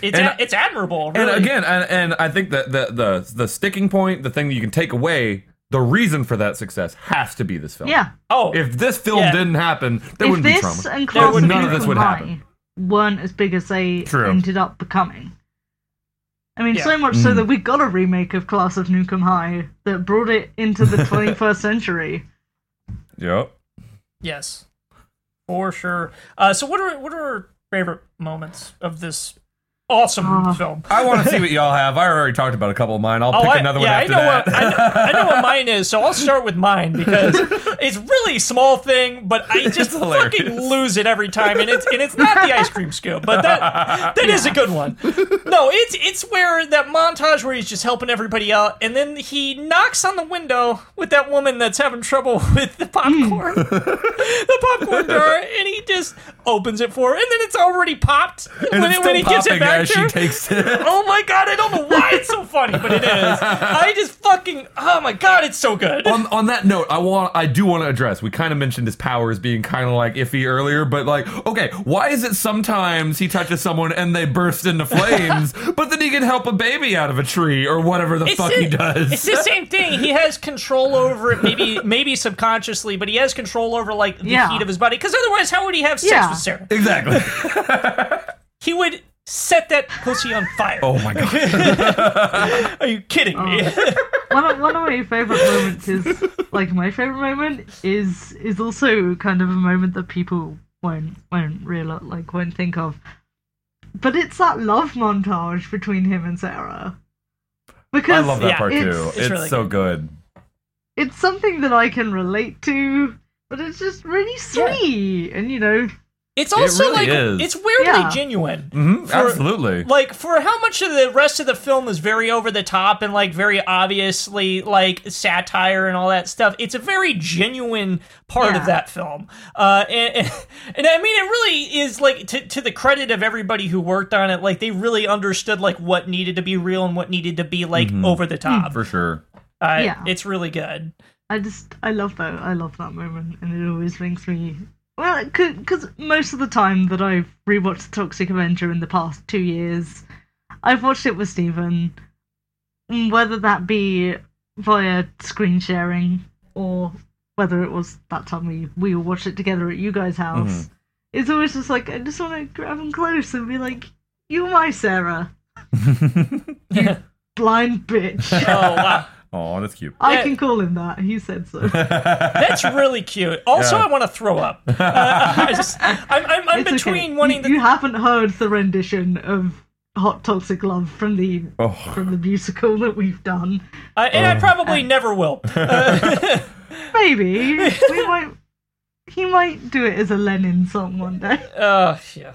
it's And- a- it's admirable. And again, and, and I think that the, the the sticking point, the thing that you can take away, the reason for that success has to be this film. Yeah. oh, If this film Yeah. didn't happen, there if wouldn't be this Troma. and There Class would- of none of this would High happen. weren't as big as they True. ended up becoming. I mean, Yeah. so much Mm. so that we got a remake of Class of Nuke 'Em High that brought it into the 21st century. Yep. yes, for sure. Uh, so what are what are favorite moments of this awesome Oh. film. I want to see what y'all have. I already talked about a couple of mine. I'll Oh, pick I, another one after I know that. What, I, know, I know what mine is, so I'll start with mine because it's really small thing, but I just fucking lose it every time, and it's and it's not the ice cream scoop, but that that is a good one. No, it's it's where that montage where he's just helping everybody out, and then he knocks on the window with that woman that's having trouble with the popcorn, mm. the popcorn jar, and he just opens it for her, and then it's already popped and when, it- when he gets it back as she takes it. Oh my god, I don't know why it's so funny, but it is. I just fucking oh my god, it's so good. on, on that note, I want I do want to address. We kind of mentioned his powers being kind of like iffy earlier, but like, okay, why is it sometimes he touches someone and they burst into flames, but then he can help a baby out of a tree or whatever the fuck he does? It's the same thing. He has control over it, maybe maybe subconsciously, but he has control over like the Yeah. heat of his body. Because otherwise, how would he have sex Yeah. with Sarah? exactly. He would set that pussy on fire. Oh my god. Are you kidding me? Oh. one of, one of my favorite moments is like my favorite moment is is also kind of a moment that people won't won't realize like won't think of but it's that love montage between him and sarah because I love that Yeah, part it's- too. it's It's, really so good. it's something that i can relate to but it's just really sweet and you know It's also really like is. it's weirdly Yeah. genuine. hmm For- absolutely. like for how much of the rest of the film is very over the top and like very obviously like satire and all that stuff it's a very genuine part of that film uh and, and, and i mean it really is like to, to the credit of everybody who worked on it like they really understood like what needed to be real and what needed to be like over the top For sure. uh, Yeah. it's really good I just I love that I love that moment, and it always makes me well because most of the time that I've rewatched Toxic Avenger in the past two years, I've watched it with Stephen, whether that be via screen sharing or whether it was that time we we all watched it together at you guys' house. Mm-hmm. It's always just like I just want to grab him close and be like, "You're my Sarah, you blind bitch." oh wow Oh, that's cute. I can call him that. He said so. that's really cute also Yeah. i want to throw up uh, I just, i'm, I'm, I'm It's okay. between wanting you, to you haven't heard the rendition of Hot Toxic Love from the Oh. from the musical that we've done. uh, and i probably never will uh, Maybe we might. He might do it as a Lennon song one day. Oh yeah.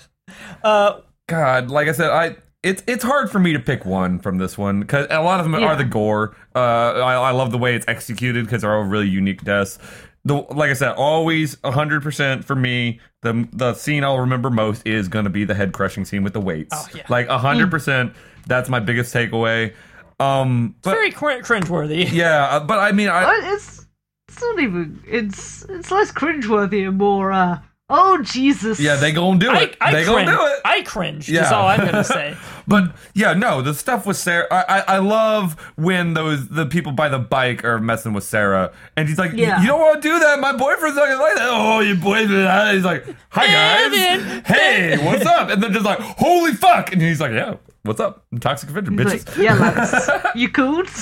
Uh, God, like I said, I it's it's hard for me to pick one from this one because a lot of them Yeah. are the gore. Uh, I, I love the way it's executed because they're all really unique deaths. The like I said, always hundred percent for me. The the scene I'll remember most is gonna be the head crushing scene with the weights. Oh, yeah. Like hundred percent. That's my biggest takeaway. Um, but very cr- cringeworthy. yeah, uh, but I mean, I It's it's not even. It's it's less cringeworthy and more. uh Oh Jesus! yeah they gonna do it. I they gonna cringe. do it. I cringed. Yeah. Is all I'm gonna say. But yeah, no, the stuff with Sarah. I, I I love when those the people by the bike are messing with Sarah, and he's like, Yeah. "You don't want to do that. My boyfriend's not gonna like that." Oh, your boyfriend. uh," He's like, "Hi guys, Evan. hey, what's up?" And then just like, "Holy fuck!" And he's like, "Yeah, what's up? Toxic Avenger, He's bitches." like, yeah, lads, you cool?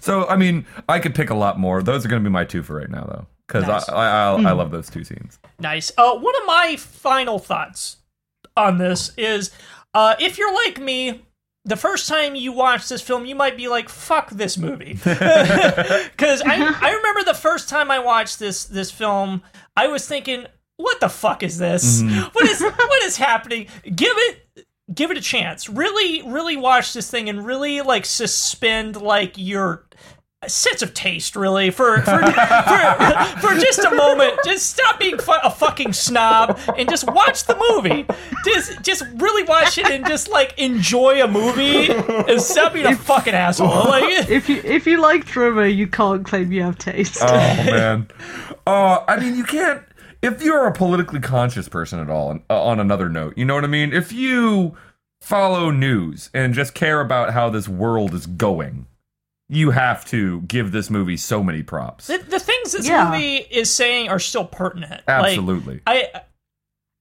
So I mean, I could pick a lot more. Those are gonna be my two for right now, though, because Nice. I I, I, I love those two scenes. Nice. Uh, one of my final thoughts on this is, uh, if you're like me. The first time you watch this film, you might be like, "Fuck this movie," because I, I remember the first time I watched this this film, I was thinking, "What the fuck is this? What is what is happening?" Give it give it a chance. Really, really watch this thing and really like suspend like your sense of taste really for for, for, for just a moment just stop being fu- a fucking snob and just watch the movie just just really watch it and just like enjoy a movie and stop being a fucking asshole like If you if you like Thriller, you can't claim you have taste. Oh man. Uh, I mean, you can't. If you're a politically conscious person at all, on, uh, on another note, you know what I mean. If you follow news and just care about how this world is going, you have to give this movie so many props. the, the things this Yeah. movie is saying are still pertinent Like, Absolutely. I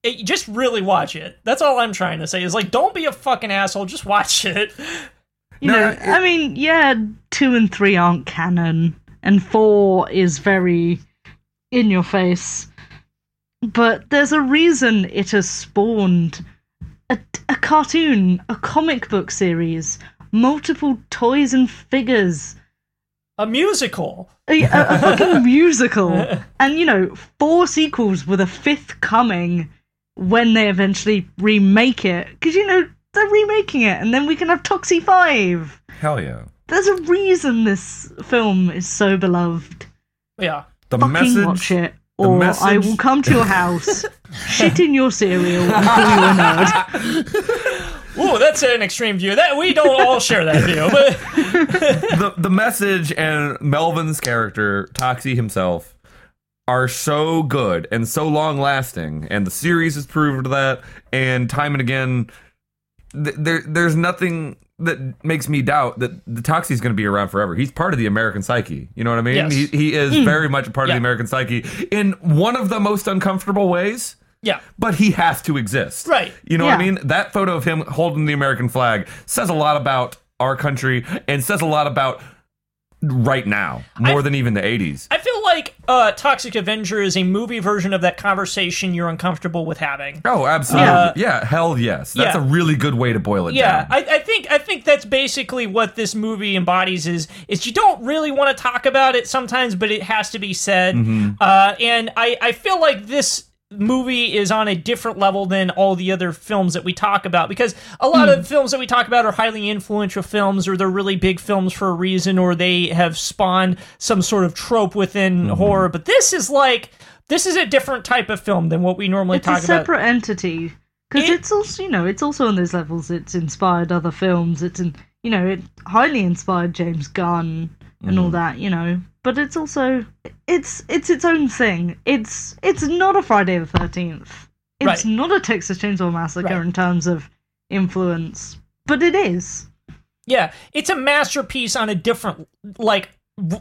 it, just really watch it. That's all I'm trying to say. Is like, don't be a fucking asshole. Just watch it. You No, know, it- I mean, yeah, two and three aren't canon, and four is very in your face. but there's a reason it has spawned a, a cartoon, a comic book series, multiple toys and figures, A musical. a, a, a fucking musical, and you know, four sequels with a fifth coming when they eventually remake it. Because you know they're remaking it, and then we can have Toxie Five. Hell yeah. There's a reason this film is so beloved. Yeah. The Fucking message. watch it, the or I will come to your house, shit in your cereal, and call you a nerd. Ooh, that's an extreme view. That we don't all share that view, but the the message and Melvin's character, Toxie himself, are so good and so long lasting, and the series has proved that. And time and again, th- there there's nothing that makes me doubt that the Toxie's going to be around forever. He's part of the American psyche. You know what I mean? Yes. He he is hmm. very much a part Yeah. of the American psyche in one of the most uncomfortable ways. Yeah. But he has to exist. Right. You know what I mean? That photo of him holding the American flag says a lot about our country and says a lot about right now, more I- than even the 80s. I feel like uh, Toxic Avenger is a movie version of that conversation you're uncomfortable with having. Oh, absolutely. Uh, yeah, hell yes. That's yeah. a really good way to boil it Yeah, down. I, I think I think that's basically what this movie embodies is is you don't really want to talk about it sometimes, but it has to be said. Mm-hmm. Uh, and I, I feel like this movie is on a different level than all the other films that we talk about because a lot Hmm. of films that we talk about are highly influential films or they're really big films for a reason or they have spawned some sort of trope within Mm-hmm. horror but this is like this is a different type of film than what we normally It's talk about It's a separate entity because It- it's also you know it's also on those levels. It's inspired other films. It's in you know it highly inspired James Gunn and all that. You know, but it's also it's it's its own thing. It's it's not a Friday the Thirteenth. It's Right. not a Texas Chainsaw Massacre Right. in terms of influence, but it is. Yeah, it's a masterpiece on a different like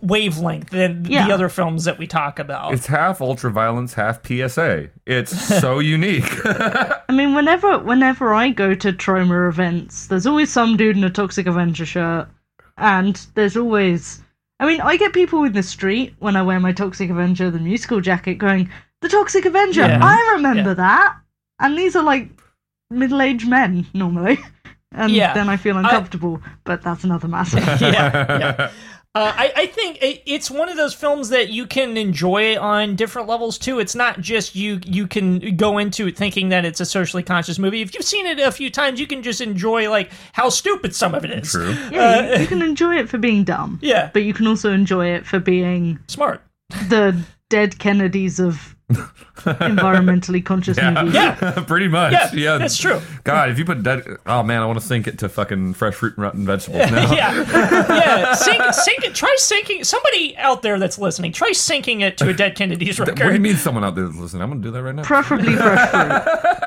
wavelength than Yeah. the other films that we talk about. It's half ultra violence, half PSA. It's so unique. I mean, whenever whenever I go to Troma events, there's always some dude in a Toxic Avenger shirt, and there's always. I mean, I get people in the street when I wear my Toxic Avenger the musical jacket going, "The Toxic Avenger, Yeah. I remember Yeah. that," and these are like middle-aged men normally, and Yeah. then I feel uncomfortable. but that's another matter. yeah, yeah. Uh, I, I think it's one of those films that you can enjoy on different levels too. It's not just you you can go into it thinking that it's a socially conscious movie. If you've seen it a few times, you can just enjoy like how stupid some of it is. True. yeah, you, you can enjoy it for being dumb, Yeah, but you can also enjoy it for being smart. the dead Kennedys of environmentally conscious movies. Yeah. Pretty much. Yeah, Yeah, that's true. God, if you put dead. Oh, man, I want to sync it to fucking fresh fruit and rotten vegetables now. yeah, yeah. Sync, sync it. Try syncing. Somebody out there that's listening, try syncing it to a Dead Kennedys record. What do you mean someone out there that's listening? I'm going to do that right now. Preferably fresh fruit.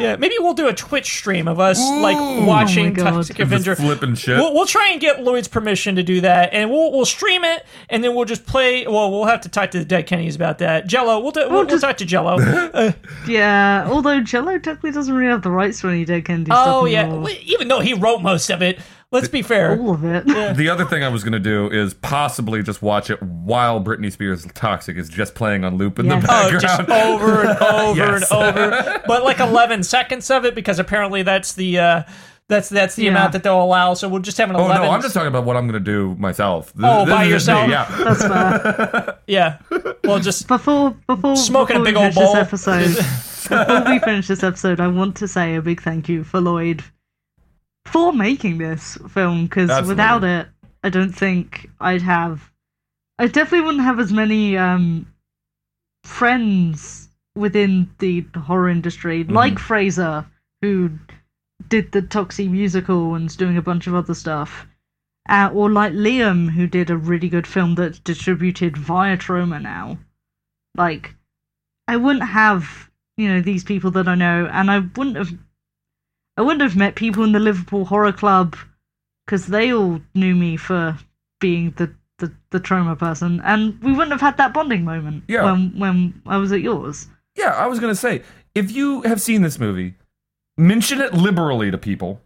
Yeah, maybe we'll do a Twitch stream of us like watching Oh. Toxic Avenger. flipping shit. We'll, we'll try and get Lloyd's permission to do that, and we'll we'll stream it, and then we'll just play. Well, we'll have to talk to the Dead Kennedys about that. Jello, we'll do, we'll, we'll just- talk to Jello. Uh, Yeah, although Jello technically doesn't really have the rights to any Dead Kennedy stuff oh yeah, anymore. Even though he wrote most of it. Let's be fair. All of it. The other thing I was going to do is possibly just watch it while Britney Spears' Toxic is just playing on loop in Yes. the Oh, background. just over and over Yes. and over, but like eleven seconds of it because apparently that's the uh, that's that's the Yeah. amount that they'll allow. So we'll just have an Oh eleven. no, I'm just talking about what I'm going to do myself. This, Oh, this by yourself? Me, yeah. That's fair. yeah. Well, just Before before Smoking a before big we old finish bowl. this episode, before we finish this episode, I want to say a big thank you for Lloyd for making this film because without it, I don't think I'd have. I definitely wouldn't have as many um, friends within the horror industry, Mm-hmm. like Fraser, who did the Toxie musical and's doing a bunch of other stuff. Uh, or like Liam, who did a really good film that's distributed via Troma now. Like, I wouldn't have, you know, these people that I know, and I wouldn't have, I wouldn't have met people in the Liverpool Horror Club because they all knew me for being the, the the Troma person, and we wouldn't have had that bonding moment Yeah. when when I was at yours. Yeah, I was going to say, if you have seen this movie, mention it liberally to people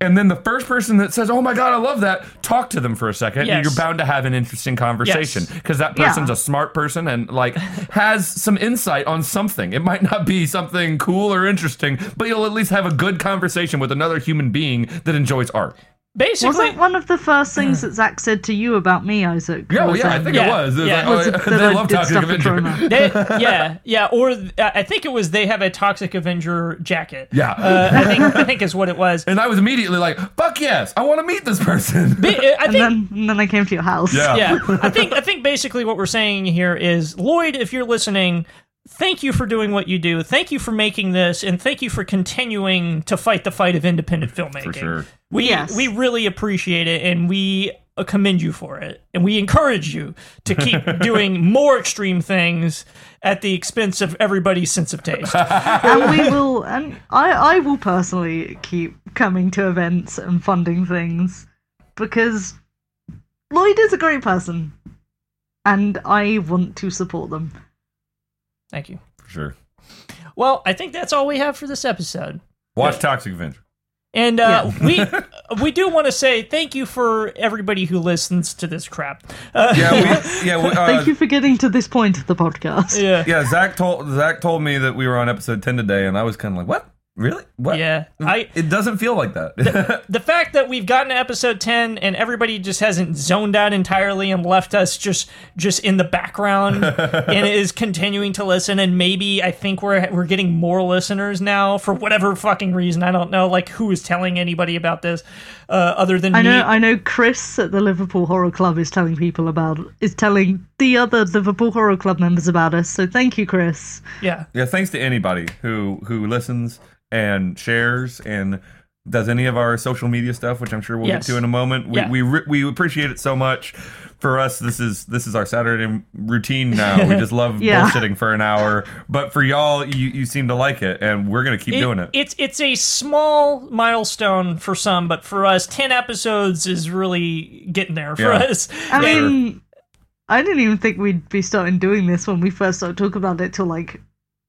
And then the first person that says, "Oh my god, I love that," talk to them for a second. Yes. You're bound to have an interesting conversation Yes. because that Yeah. person's a smart person and like has some insight on something. It might not be something cool or interesting, but you'll at least have a good conversation with another human being that enjoys art. Basically, Wasn't one of the first things that Zach said to you about me, Isaac? Yeah, well, yeah, I think Yeah, it was. It was yeah. like, oh, it they love did Toxic stuff Avenger. They, yeah, yeah, or th- I think it was they have a Toxic Avenger jacket. Yeah. uh, I think I think is what it was. And I was immediately like, "Fuck yes, I want to meet this person." Ba- I And think then, and then I came to your house. Yeah. yeah, I think I think basically what we're saying here is Lloyd, if you're listening, thank you for doing what you do. Thank you for making this, and thank you for continuing to fight the fight of independent filmmaking. sure. We Yes. we really appreciate it, and we uh, commend you for it, and we encourage you to keep doing more extreme things at the expense of everybody's sense of taste. and we will and I, I will personally keep coming to events and funding things because Lloyd is a great person and I want to support them. Thank you. For sure. Well, I think that's all we have for this episode. Watch Toxic Avenger. And uh, we we do want to say thank you for everybody who listens to this crap. Uh, Yeah, we, yeah. We, uh, Thank you for getting to this point of the podcast. yeah. Yeah, Zach told Zach told me that we were on episode ten today, and I was kind of like, "What? Really? What? Yeah. I It doesn't feel like that." the fact that we've gotten to episode 10 and everybody just hasn't zoned out entirely and left us just just in the background and is continuing to listen and maybe I think we're we're getting more listeners now for whatever fucking reason. I don't know like who is telling anybody about this uh, other than I me. know I know Chris at the Liverpool Horror Club is telling people about is telling the other Liverpool Horror Club members about us. So thank you, Chris. yeah. yeah, thanks to anybody who who listens and shares and does any of our social media stuff, which I'm sure we'll Yes. get to in a moment. We Yeah. we re- we appreciate it so much. For us, this is this is our Saturday routine now. We just love Yeah. bullshitting for an hour. But for y'all, you, you seem to like it, and we're gonna keep doing it. It's it's a small milestone for some, but for us, ten episodes is really getting there for Yeah. us. I Sure. mean, I didn't even think we'd be starting doing this when we first started talking about it till like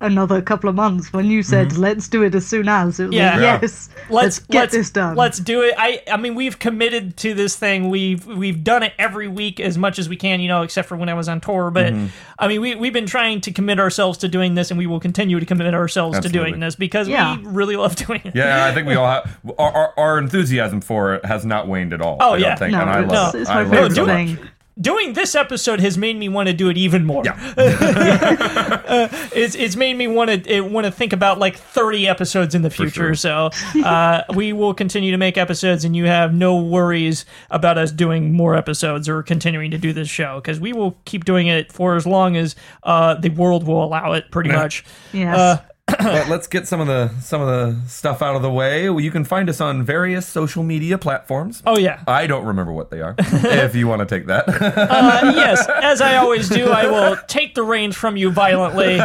another couple of months. When you said let's do it as soon as, it was Yeah. like, Yeah. yes, let's let's get let's, this done. Let's do it. I I mean we've committed to this thing. We've we've done it every week as much as we can, you know, except for when I was on tour. But Mm-hmm. I mean we we've been trying to commit ourselves to doing this and we will continue to commit ourselves to doing this because Yeah. we really love doing it. Yeah, I think we all have our, our, our enthusiasm for it has not waned at all. Oh, I don't yeah. think, no, and I it's, love it. it's I my love it favorite thing. much. Doing this episode has made me want to do it even more. Yeah. it's it's made me want to want to think about like 30 episodes in the future. So uh, we will continue to make episodes, and you have no worries about us doing more episodes or continuing to do this show because we will keep doing it for as long as uh, the world will allow it. Pretty much. Yes. Uh, but let's get some of the some of the stuff out of the way. You can find us on various social media platforms. Oh yeah. I don't remember what they are. if you want to take that, Uh, yes, as I always do, I will take the reins from you violently.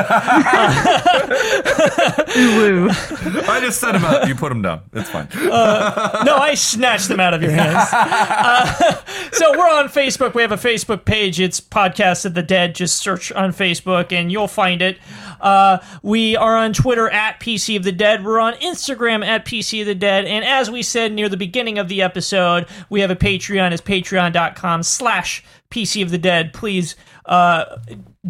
Woo. I just set them up. You put them down. It's fine. No, I snatched them out of your hands. Uh, so we're on Facebook. We have a Facebook page. It's Podcast of the Dead. Just search on Facebook and you'll find it. Uh, we are on Twitter at PC of the Dead. We're on Instagram at PC of the Dead. And as we said near the beginning of the episode, we have a Patreon. It's patreon.com slash PC of the Dead. Please uh,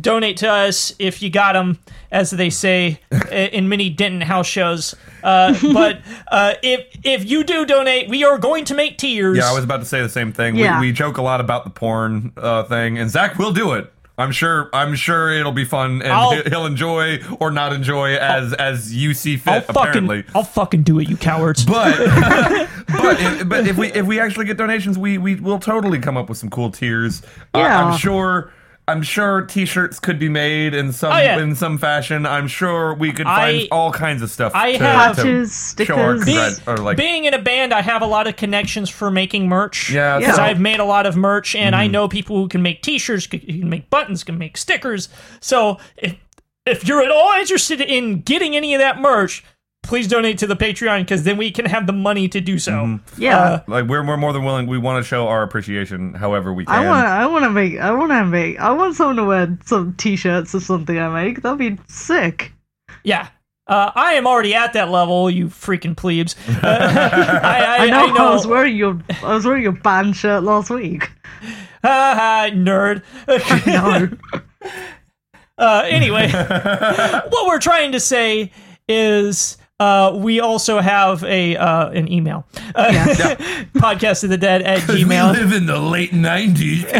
donate to us if you got them, as they say in many Denton house shows. Uh, but uh, if if you do donate, we are going to make tiers. Yeah, I was about to say the same thing. Yeah. We, we joke a lot about the porn uh, thing, and Zach will do it. I'm sure. I'm sure it'll be fun, and I'll- he- he'll enjoy or not enjoy as as you see I'll fit. Apparently, fucking I'll fucking do it, you cowards. but but if, but if we if we actually get donations, we we will totally come up with some cool tiers. Uh, Yeah. I'm sure. I'm sure T-shirts could be made in some Oh, yeah. in some fashion. I'm sure we could I- find all kinds of stuff. I to, have- to Patches, show our stickers. congrat- or like Being in a band, I have a lot of connections for making merch. Yeah, because so- I've made a lot of merch, and Mm-hmm. I know people who can make T-shirts, who can make buttons, can make stickers. So if if you're at all interested in getting any of that merch, please donate to the Patreon because then we can have the money to do so. Mm-hmm. Yeah. Uh, like we're, we're more than willing. We want to show our appreciation, however we can. I want. I want to make. I want to make. I want someone to wear some t-shirts or something I make. That'd be sick. Yeah. Uh, I am already at that level, you freaking plebes. Uh, I, I, I know, I know. I was wearing your I was wearing your band shirt last week. Ha ha, nerd. No. Uh, anyway, what we're trying to say is uh, we also have a uh, an email uh, podcast of the dead at gmail We live in the late nineties.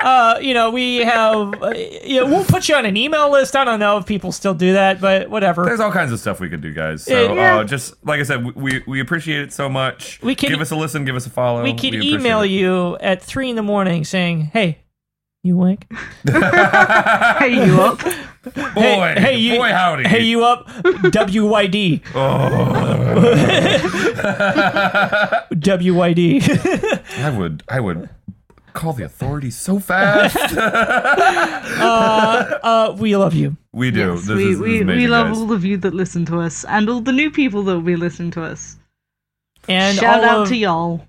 uh, you know we have uh, you know, we'll put you on an email list i don't know if people still do that but whatever There's all kinds of stuff we could do, guys. So Yeah. uh, just like I said, we we appreciate it so much. We can- give us a listen, give us a follow. we could appreciate email it. you at three in the morning saying hey you wink hey, you up? Boy, hey, hey you boy, howdy. hey you up wyd wyd I would, I would call the authorities so fast. uh, we love you we do. Yes, this we is, this we, is amazing, we love guys. all of you that listen to us and all the new people that will be listening to us. and Shout all out of, to y'all.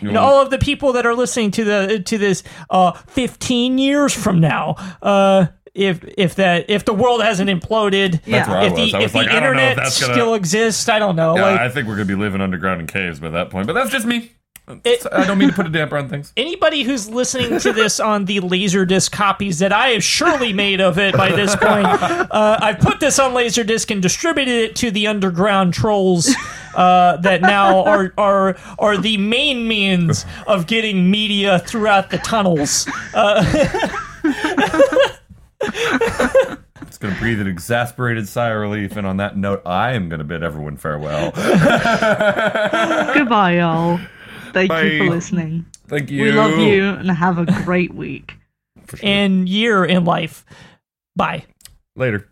And all of the people that are listening to the to this uh 15 years from now uh if if that if the world hasn't imploded That's Yeah. where I if was. the I was if the like, I don't know if internet that's gonna. still exists i don't know yeah, like I think we're gonna be living underground in caves by that point. But that's just me. It- I don't mean to put a damper on things. anybody who's listening to this on the laserdisc copies that I have surely made of it by this point, uh, I've put this on laserdisc and distributed it to the underground trolls uh, that now are are are the main means of getting media throughout the tunnels. Uh, It's gonna breathe an exasperated sigh of relief, and on that note, I am gonna bid everyone farewell. Goodbye, y'all. Thank you for listening. Thank you. We love you and have a great week. Sure. and year in life. Bye. Later.